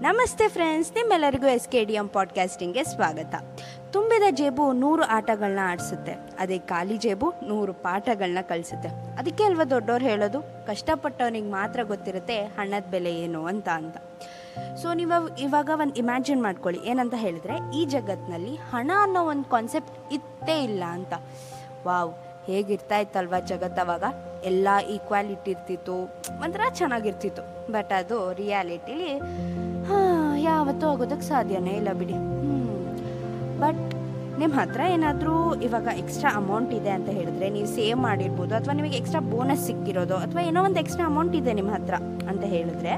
ನಮಸ್ತೆ ಫ್ರೆಂಡ್ಸ್ ನಿಮ್ಮೆಲ್ಲರಿಗೂ S K D M ಪಾಡ್ಕಾಸ್ಟಿಂಗ್ಗೆ ಸ್ವಾಗತ. ತುಂಬಿದ ಜೇಬು ನೂರು ಆಟಗಳನ್ನ ಆಡಿಸುತ್ತೆ. ಅದೇ ಖಾಲಿ ಜೇಬು ನೂರು ಪಾಠಗಳನ್ನ ಕಳಿಸುತ್ತೆ. ಅದಕ್ಕೆ ಅಲ್ವಾ ದೊಡ್ಡವ್ರು ಹೇಳೋದು? ಕಷ್ಟಪಟ್ಟವನಿಗೆ ಮಾತ್ರ ಗೊತ್ತಿರುತ್ತೆ ಹಣದ ಬೆಲೆ ಏನು ಅಂತ ಅಂತ. ಸೊ ನೀವು ಇವಾಗ ಒಂದು ಇಮ್ಯಾಜಿನ್ ಮಾಡ್ಕೊಳ್ಳಿ. ಏನಂತ ಹೇಳಿದ್ರೆ, ಈ ಜಗತ್ತಿನಲ್ಲಿ ಹಣ ಅನ್ನೋ ಒಂದು ಕಾನ್ಸೆಪ್ಟ್ ಇತ್ತೇ ಇಲ್ಲ ಅಂತ. ವಾವ್ ಹೇಗಿರ್ತಾ ಇತ್ತಲ್ವ ಜಗತ್ತವಾಗ ಎಲ್ಲ ಈಕ್ವಾಲಿಟಿ ಇರ್ತಿತ್ತು. ಒಂಥರ ಚೆನ್ನಾಗಿರ್ತಿತ್ತು. ಬಟ್ ಅದು ರಿಯಾಲಿಟಿಲಿ ಯಾವತ್ತೂ ಆಗೋದಕ್ಕೆ ಸಾಧ್ಯನೇ ಇಲ್ಲ ಬಿಡಿ. ಬಟ್ ನಿಮ್ಮ ಹತ್ರ ಏನಾದರೂ ಇವಾಗ ಎಕ್ಸ್ಟ್ರಾ ಅಮೌಂಟ್ ಇದೆ ಅಂತ ಹೇಳಿದ್ರೆ ನೀವು ಸೇವ್ ಮಾಡಿರ್ಬೋದು, ಅಥವಾ ನಿಮಗೆ ಎಕ್ಸ್ಟ್ರಾ ಬೋನಸ್ ಸಿಕ್ಕಿರೋದು, ಅಥವಾ ಏನೋ ಒಂದು ಎಕ್ಸ್ಟ್ರಾ ಅಮೌಂಟ್ ಇದೆ ನಿಮ್ಮ ಹತ್ರ ಅಂತ ಹೇಳಿದ್ರೆ,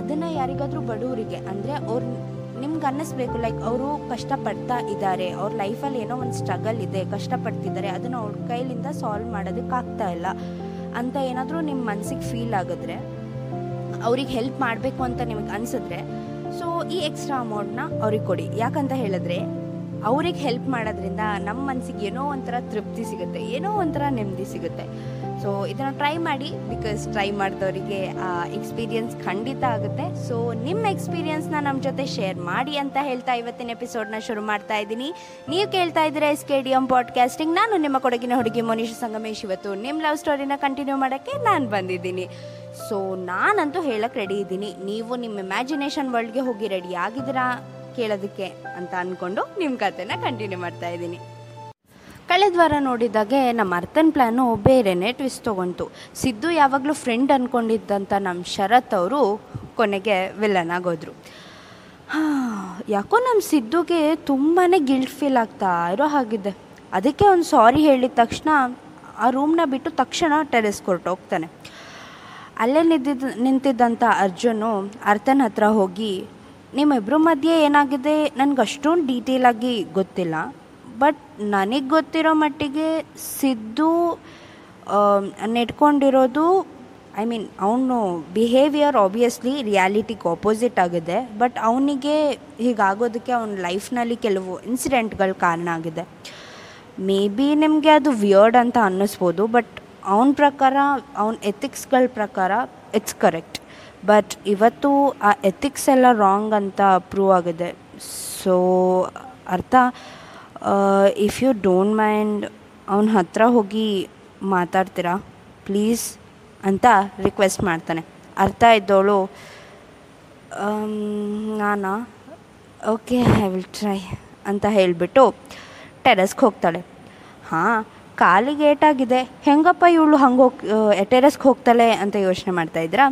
ಅದನ್ನು ಯಾರಿಗಾದರೂ ಬಡವರಿಗೆ, ಅಂದರೆ ಅವ್ರು ನಿಮ್ಗೆ ಅನ್ನಿಸ್ಬೇಕು ಲೈಕ್ ಅವರು ಕಷ್ಟಪಡ್ತಾ ಇದ್ದಾರೆ, ಅವ್ರ ಲೈಫಲ್ಲಿ ಏನೋ ಒಂದು ಸ್ಟ್ರಗಲ್ ಇದೆ, ಕಷ್ಟಪಡ್ತಿದ್ದಾರೆ, ಅದನ್ನು ಅವ್ರ ಕೈಲಿಂದ ಸಾಲ್ವ್ ಮಾಡೋದಕ್ಕೆ ಆಗ್ತಾ ಇಲ್ಲ ಅಂತ ಏನಾದರೂ ನಿಮ್ಮ ಮನಸ್ಸಿಗೆ ಫೀಲ್ ಆಗಿದ್ರೆ, ಅವ್ರಿಗೆ ಹೆಲ್ಪ್ ಮಾಡಬೇಕು ಅಂತ ನಿಮಗೆ ಅನಿಸಿದ್ರೆ ಸೊ ಈ ಎಕ್ಸ್ಟ್ರಾ ಅಮೌಂಟ್ನ ಅವ್ರಿಗೆ ಕೊಡಿ. ಯಾಕಂತ ಹೇಳಿದ್ರೆ, ಅವ್ರಿಗೆ ಹೆಲ್ಪ್ ಮಾಡೋದ್ರಿಂದ ನಮ್ಮ ಮನಸ್ಸಿಗೆ ಏನೋ ಒಂಥರ ತೃಪ್ತಿ ಸಿಗುತ್ತೆ, ಏನೋ ಒಂಥರ ನೆಮ್ಮದಿ ಸಿಗುತ್ತೆ. ಸೊ ಇದನ್ನು ಟ್ರೈ ಮಾಡಿ ಬಿಕಾಸ್ ಟ್ರೈ ಮಾಡಿದವರಿಗೆ ಎಕ್ಸ್ಪೀರಿಯನ್ಸ್ ಖಂಡಿತ ಆಗುತ್ತೆ. ಸೊ ನಿಮ್ಮ ಎಕ್ಸ್ಪೀರಿಯನ್ಸ್ನ ನಮ್ಮ ಜೊತೆ ಶೇರ್ ಮಾಡಿ ಅಂತ ಹೇಳ್ತಾ ಇವತ್ತಿನ ಎಪಿಸೋಡ್ನ ಶುರು ಮಾಡ್ತಾ ಇದ್ದೀನಿ. ನೀವು ಕೇಳ್ತಾ ಇದ್ದೀರಾ S K D M podcasting ನಾನು ನಿಮ್ಮ ಕೊಡಗಿನ ಹುಡುಗಿ ಮನೀಶ್ ಸಂಗಮೇಶ್. ಇವತ್ತು ನಿಮ್ಮ ಲವ್ ಸ್ಟೋರಿನ ಕಂಟಿನ್ಯೂ ಮಾಡೋಕ್ಕೆ ನಾನು ಬಂದಿದ್ದೀನಿ. ಸೊ ನಾನಂತೂ ಹೇಳಕ್ಕೆ ರೆಡಿ ಇದ್ದೀನಿ. ನೀವು ನಿಮ್ಮ ಇಮ್ಯಾಜಿನೇಷನ್ ವರ್ಲ್ಡ್ಗೆ ಹೋಗಿ ರೆಡಿ ಆಗಿದ್ದೀರಾ ಕೇಳೋದಕ್ಕೆ ಅಂತ ಅಂದ್ಕೊಂಡು ನಿಮ್ಮ ಕಥೆನ ಕಂಟಿನ್ಯೂ ಮಾಡ್ತಾ ಇದ್ದೀನಿ. ಕಳೆದ ವಾರ ನೋಡಿದಾಗೆ ನಮ್ಮ ಅರ್ಥನ್ ಪ್ಲ್ಯಾನು ಬೇರೆನೇ ಟ್ವಿಸ್ಟ್ ತೊಗೊಂತು. ಸಿದ್ದು ಯಾವಾಗಲೂ ಫ್ರೆಂಡ್ ಅಂದ್ಕೊಂಡಿದ್ದಂಥ ನಮ್ಮ ಶರತ್ ಅವರು ಕೊನೆಗೆ ವಿಲನ್ ಆಗೋದ್ರು. ಯಾಕೋ ನಮ್ಮ ಸಿದ್ದುಗೆ ತುಂಬಾ ಗಿಲ್ಟ್ ಫೀಲ್ ಆಗ್ತಾ ಇರೋ ಹಾಗಿದೆ ಅದಕ್ಕೆ ಒಂದು ಸಾರಿ ಹೇಳಿದ ತಕ್ಷಣ ಆ ರೂಮ್ನ ಬಿಟ್ಟು ತಕ್ಷಣ ಟೆರೆಸ್ ಹೋಗ್ತಾನೆ. ಅಲ್ಲೇ ನಿಂತಿದ್ದ ನಿಂತಿದ್ದಂಥ ಅರ್ಜುನು ಅರ್ಥನ್ ಹತ್ರ ಹೋಗಿ ನಿಮ್ಮಿಬ್ಬರ ಮಧ್ಯೆ ಏನಾಗಿದೆ? ನನಗೆ ಅಷ್ಟೊಂದು ಡೀಟೇಲಾಗಿ ಗೊತ್ತಿಲ್ಲ. ಬಟ್ ನನಗೆ ಗೊತ್ತಿರೋ ಮಟ್ಟಿಗೆ ಸಿದ್ದು ನೆಟ್ಕೊಂಡಿರೋದು ಐ ಮೀನ್ ಅವನು ಬಿಹೇವಿಯರ್ ಆಬ್ವಿಯಸ್ಲಿ ರಿಯಾಲಿಟಿಗೆ ಆಪೋಸಿಟ್ ಆಗಿದೆ ಬಟ್ ಅವನಿಗೆ ಹೀಗಾಗೋದಕ್ಕೆ ಅವನ ಲೈಫ್ನಲ್ಲಿ ಕೆಲವು ಇನ್ಸಿಡೆಂಟ್ಗಳು ಕಾರಣ ಆಗಿದೆ. ಮೇ ಬಿ ನಿಮಗೆ ಅದು ವಿಯರ್ಡ್ ಅಂತ ಅನ್ನಿಸ್ಬೋದು ಬಟ್ ಅವನ ಪ್ರಕಾರ, ಅವನ ಎಥಿಕ್ಸ್ಗಳ ಪ್ರಕಾರ ಇಟ್ಸ್ ಕರೆಕ್ಟ್ ಬಟ್ ಇವತ್ತು ಆ ಎಥಿಕ್ಸ್ ಎಲ್ಲ ರಾಂಗ್ ಅಂತ ಪ್ರೂವ್ ಆಗಿದೆ. ಸೊ ಅರ್ಥ? ಇಫ್ ಯು ಡೋಂಟ್ ಮೈಂಡ್ ಅವನ ಹತ್ರ ಹೋಗಿ ಮಾತಾಡ್ತೀರಾ? ಪ್ಲೀಸ್ ಅಂತ ರಿಕ್ವೆಸ್ಟ್ ಮಾಡ್ತಾನೆ. ಅರ್ಥ ಇದ್ದವಳು ನಾನಾ? ಓಕೆ ಐ ವಿಲ್ ಟ್ರೈ ಅಂತ ಹೇಳಿಬಿಟ್ಟು ಟೆರೆಸ್ಗೆ ಹೋಗ್ತಾಳೆ. ಹಾಂ ಕಾಲಿಗೆ ಏಟಾಗಿದೆ ಹೆಂಗಪ್ಪ ಇವಳು ಹಂಗೆ ಹೋಗಿ ಟೆರೆಸ್ಗೆ ಹೋಗ್ತಾಳೆ ಅಂತ ಯೋಚನೆ ಮಾಡ್ತಾ ಇದ್ರಾ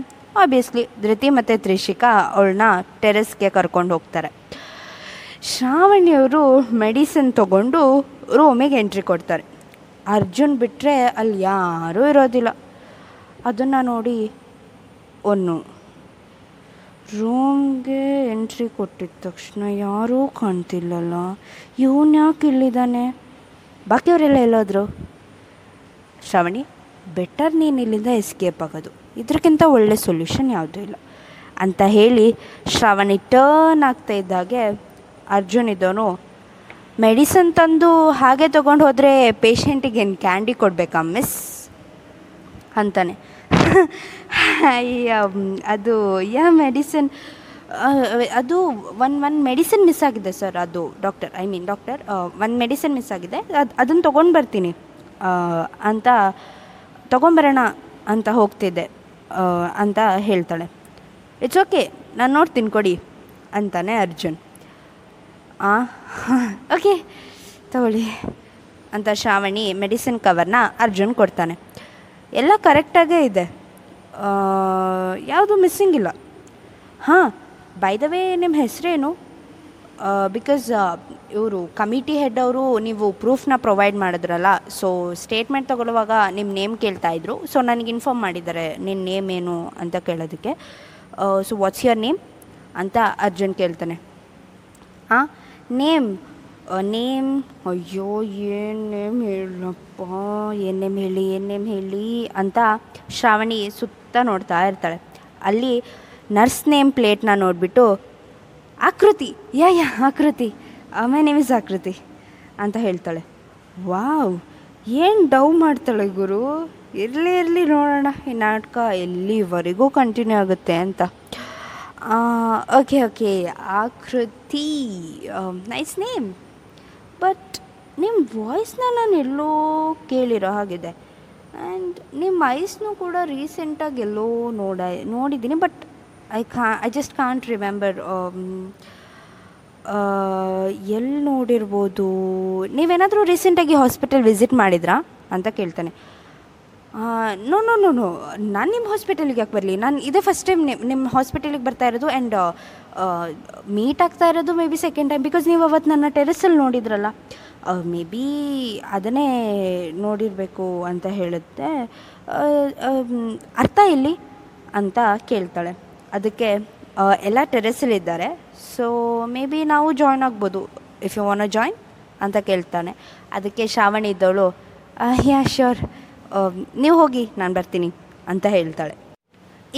ಆಬ್ವಿಯಸ್ಲಿ ಧೃತಿ ಮತ್ತು ತ್ರಿಷಿಕಾ ಅವಳನ್ನ ಟೆರೆಸ್ಗೆ ಕರ್ಕೊಂಡು ಹೋಗ್ತಾರೆ. ಶ್ರಾವಣಿಯವರು ಮೆಡಿಸಿನ್ ತಗೊಂಡು ರೂಮಿಗೆ ಎಂಟ್ರಿ ಕೊಡ್ತಾರೆ. ಅರ್ಜುನ್ ಬಿಟ್ಟರೆ ಅಲ್ಲಿ ಯಾರೂ ಇರೋದಿಲ್ಲ. ಅದನ್ನು ನೋಡಿ ಒನ್ನು. ರೂಮ್ಗೆ ಎಂಟ್ರಿ ಕೊಟ್ಟಿದ್ದ ತಕ್ಷಣ ಯಾರೂ ಕಾಣ್ತಿಲ್ಲಲ್ಲ. ಇವನು ಯಾಕೆ ಇಲ್ಲಿದ್ದಾನೆ? ಬಾಕಿಯವರೆಲ್ಲ ಎಲ್ಲಾದರೂ? ಶ್ರಾವಣಿ, ಬೆಟರ್ ನೀನು ಇಲ್ಲಿಂದ ಎಸ್ಕೇಪ್ ಆಗೋದು. ಇದಕ್ಕಿಂತ ಒಳ್ಳೆ ಸೊಲ್ಯೂಷನ್ ಯಾವುದೂ ಇಲ್ಲ. ಅಂತ ಹೇಳಿ ಶ್ರಾವಣಿ ಟರ್ನ್ ಆಗ್ತಾ ಇದ್ದಾಗೆ ಅರ್ಜುನ್ ಇದ್ದವನು ಮೆಡಿಸನ್ ತಂದು ಹಾಗೆ ತೊಗೊಂಡು ಹೋದರೆ ಪೇಷಂಟಿಗೆ ಏನು ಕ್ಯಾಂಡಿ ಕೊಡಬೇಕಾ, ಮಿಸ್? ಅಂತಾನೆ. ಅದು, ಯಾ ಮೆಡಿಸಿನ್ ಅದು ಒನ್ ಒನ್ ಮೆಡಿಸಿನ್ ಮಿಸ್ ಆಗಿದೆ ಸರ್ ಅದು ಡಾಕ್ಟರ್, ಐ ಮೀನ್ ಡಾಕ್ಟರ್ ಒಂದು ಮೆಡಿಸಿನ್ ಮಿಸ್ ಆಗಿದೆ, ಅದು ಅದನ್ನು ತೊಗೊಂಡು ಬರ್ತೀನಿ ಅಂತ ತೊಗೊಂಬರೋಣ ಅಂತ ಹೋಗ್ತಿದ್ದೆ ಅಂತ ಹೇಳ್ತಾಳೆ. ಇಟ್ಸ್ ಓಕೆ ನಾನು ನೋಡ್ತೀನಿ, ಕೊಡಿ, ಅಂತಾನೆ ಅರ್ಜುನ್. ಆ? ಓಕೆ ತಗೊಳ್ಳಿ. ಅಂತ ಶ್ರಾವಣಿ ಮೆಡಿಸಿನ್ ಕವರ್ನ ಅರ್ಜುನ್ ಕೊಡ್ತಾನೆ. ಎಲ್ಲ ಕರೆಕ್ಟಾಗೇ ಇದೆ. ಯಾವುದು ಮಿಸ್ಸಿಂಗ್ ಇಲ್ಲ. ಹಾಂ ಬೈ ದ ವೇ ನಿಮ್ಮ ಹೆಸರೇನು? ಬಿಕಾಸ್ ಇವರು ಕಮಿಟಿ ಹೆಡ್ ಅವರು ನೀವು ಪ್ರೂಫ್ನ ಪ್ರೊವೈಡ್ ಮಾಡಿದ್ರಲ್ಲ ಸೊ ಸ್ಟೇಟ್ಮೆಂಟ್ ತೊಗೊಳ್ಳುವಾಗ ನಿಮ್ಮ ನೇಮ್ ಕೇಳ್ತಾಯಿದ್ರು ಸೊ ನನಗೆ ಇನ್ಫಾರ್ಮ್ ಮಾಡಿದ್ದಾರೆ ನಿನ್ನ ನೇಮ್ ಏನು ಅಂತ ಕೇಳೋದಕ್ಕೆ. ಸೊ ವಾಟ್ಸ್ ಯುವರ್ ನೇಮ್ ಅಂತ ಅರ್ಜುನ್ ಕೇಳ್ತಾನೆ. ಹಾಂ ನೇಮ್ ನೇಮ್, ಅಯ್ಯೋ, ಏನು ನೇಮ್ ಹೇಳಪ್ಪ, ಏನು ನೇಮ್ ಹೇಳಿ, ಏನು ನೇಮ್ ಹೇಳಿ ಅಂತ ಶ್ರಾವಣಿ ಸುತ್ತ ನೋಡ್ತಾ ಇರ್ತಾಳೆ. ಅಲ್ಲಿ ನರ್ಸ್ ನೇಮ್ ಪ್ಲೇಟ್ನ ನೋಡಿಬಿಟ್ಟು, ಆಕೃತಿ, ಯಾ ಯಾ, ಆಕೃತಿ ಮೈ ನೇಮ್ ಇಸ್ ಆಕೃತಿ ಅಂತ ಹೇಳ್ತಾಳೆ. ವಾವ್, ಏನು ಡವ್ ಮಾಡ್ತಾಳೆ ಗುರು? ಇರಲಿ ಇರಲಿ ನೋಡೋಣ, ಈ ನಾಟಕ ಎಲ್ಲಿವರೆಗೂ ಕಂಟಿನ್ಯೂ ಆಗುತ್ತೆ ಅಂತ. Okay okay Akriti nice name but ನಿಮ್ಮ ವಾಯ್ಸ್ನ ನಾನು ಎಲ್ಲೋ ಕೇಳಿರೋ ಹಾಗಿದೆ ಆ್ಯಂಡ್ ನಿಮ್ಮ ಐಸ್ನೂ ಕೂಡ ರೀಸೆಂಟಾಗಿ ಎಲ್ಲೋ ನೋಡ, ನೋಡಿದ್ದೀನಿ. ಬಟ್ ಐ ಕಾ ಐ ಜಸ್ಟ್ ಕಾಂಟ್ ರಿಮೆಂಬರ್ ಎಲ್ಲಿ ನೋಡಿರ್ಬೋದು. ನೀವೇನಾದರೂ ರೀಸೆಂಟಾಗಿ ಹಾಸ್ಪಿಟಲ್ ವಿಸಿಟ್ ಮಾಡಿದ್ರಾ? ಅಂತ ಕೇಳ್ತಾನೆ. ನೋ ನೋ ನೋ ನೋ ನಾನು ನಿಮ್ಮ ಹಾಸ್ಪಿಟಲಿಗೆ ಯಾಕೆ ಬರಲಿ? ನಾನು ಇದೇ ಫಸ್ಟ್ ಟೈಮ್ ನಿಮ್ಮ ನಿಮ್ಮ ಹಾಸ್ಪಿಟಲಿಗೆ ಬರ್ತಾ ಇರೋದು ಆ್ಯಂಡ್ ಮೀಟ್ ಆಗ್ತಾ ಇರೋದು maybe second time because ನೀವು ಅವತ್ತು ನನ್ನ ಟೆರೆಸಲ್ಲಿ ನೋಡಿದ್ರಲ್ಲ. ಮೇ ಬಿ ಅದನ್ನೇ ನೋಡಿರಬೇಕು ಅಂತ ಹೇಳುತ್ತೆ. ಅರ್ಥ ಇಲ್ಲಿ ಅಂತ ಕೇಳ್ತಾಳೆ. ಅದಕ್ಕೆ ಎಲ್ಲ ಟೆರೆಸಲ್ಲಿದ್ದಾರೆ ಸೊ ಮೇ ಬಿ ನಾವು ಜಾಯ್ನ್ ಆಗ್ಬೋದು ಇಫ್ ಯು ವಾನ್ ಜಾಯ್ನ್ ಅಂತ ಕೇಳ್ತಾನೆ. ಅದಕ್ಕೆ ಶ್ರಾವಣಿ ಇದ್ದವಳು ಯಾ ಶ್ಯೂರ್ ನೀವು ಹೋಗಿ, ನಾನು ಬರ್ತೀನಿ ಅಂತ ಹೇಳ್ತಾಳೆ.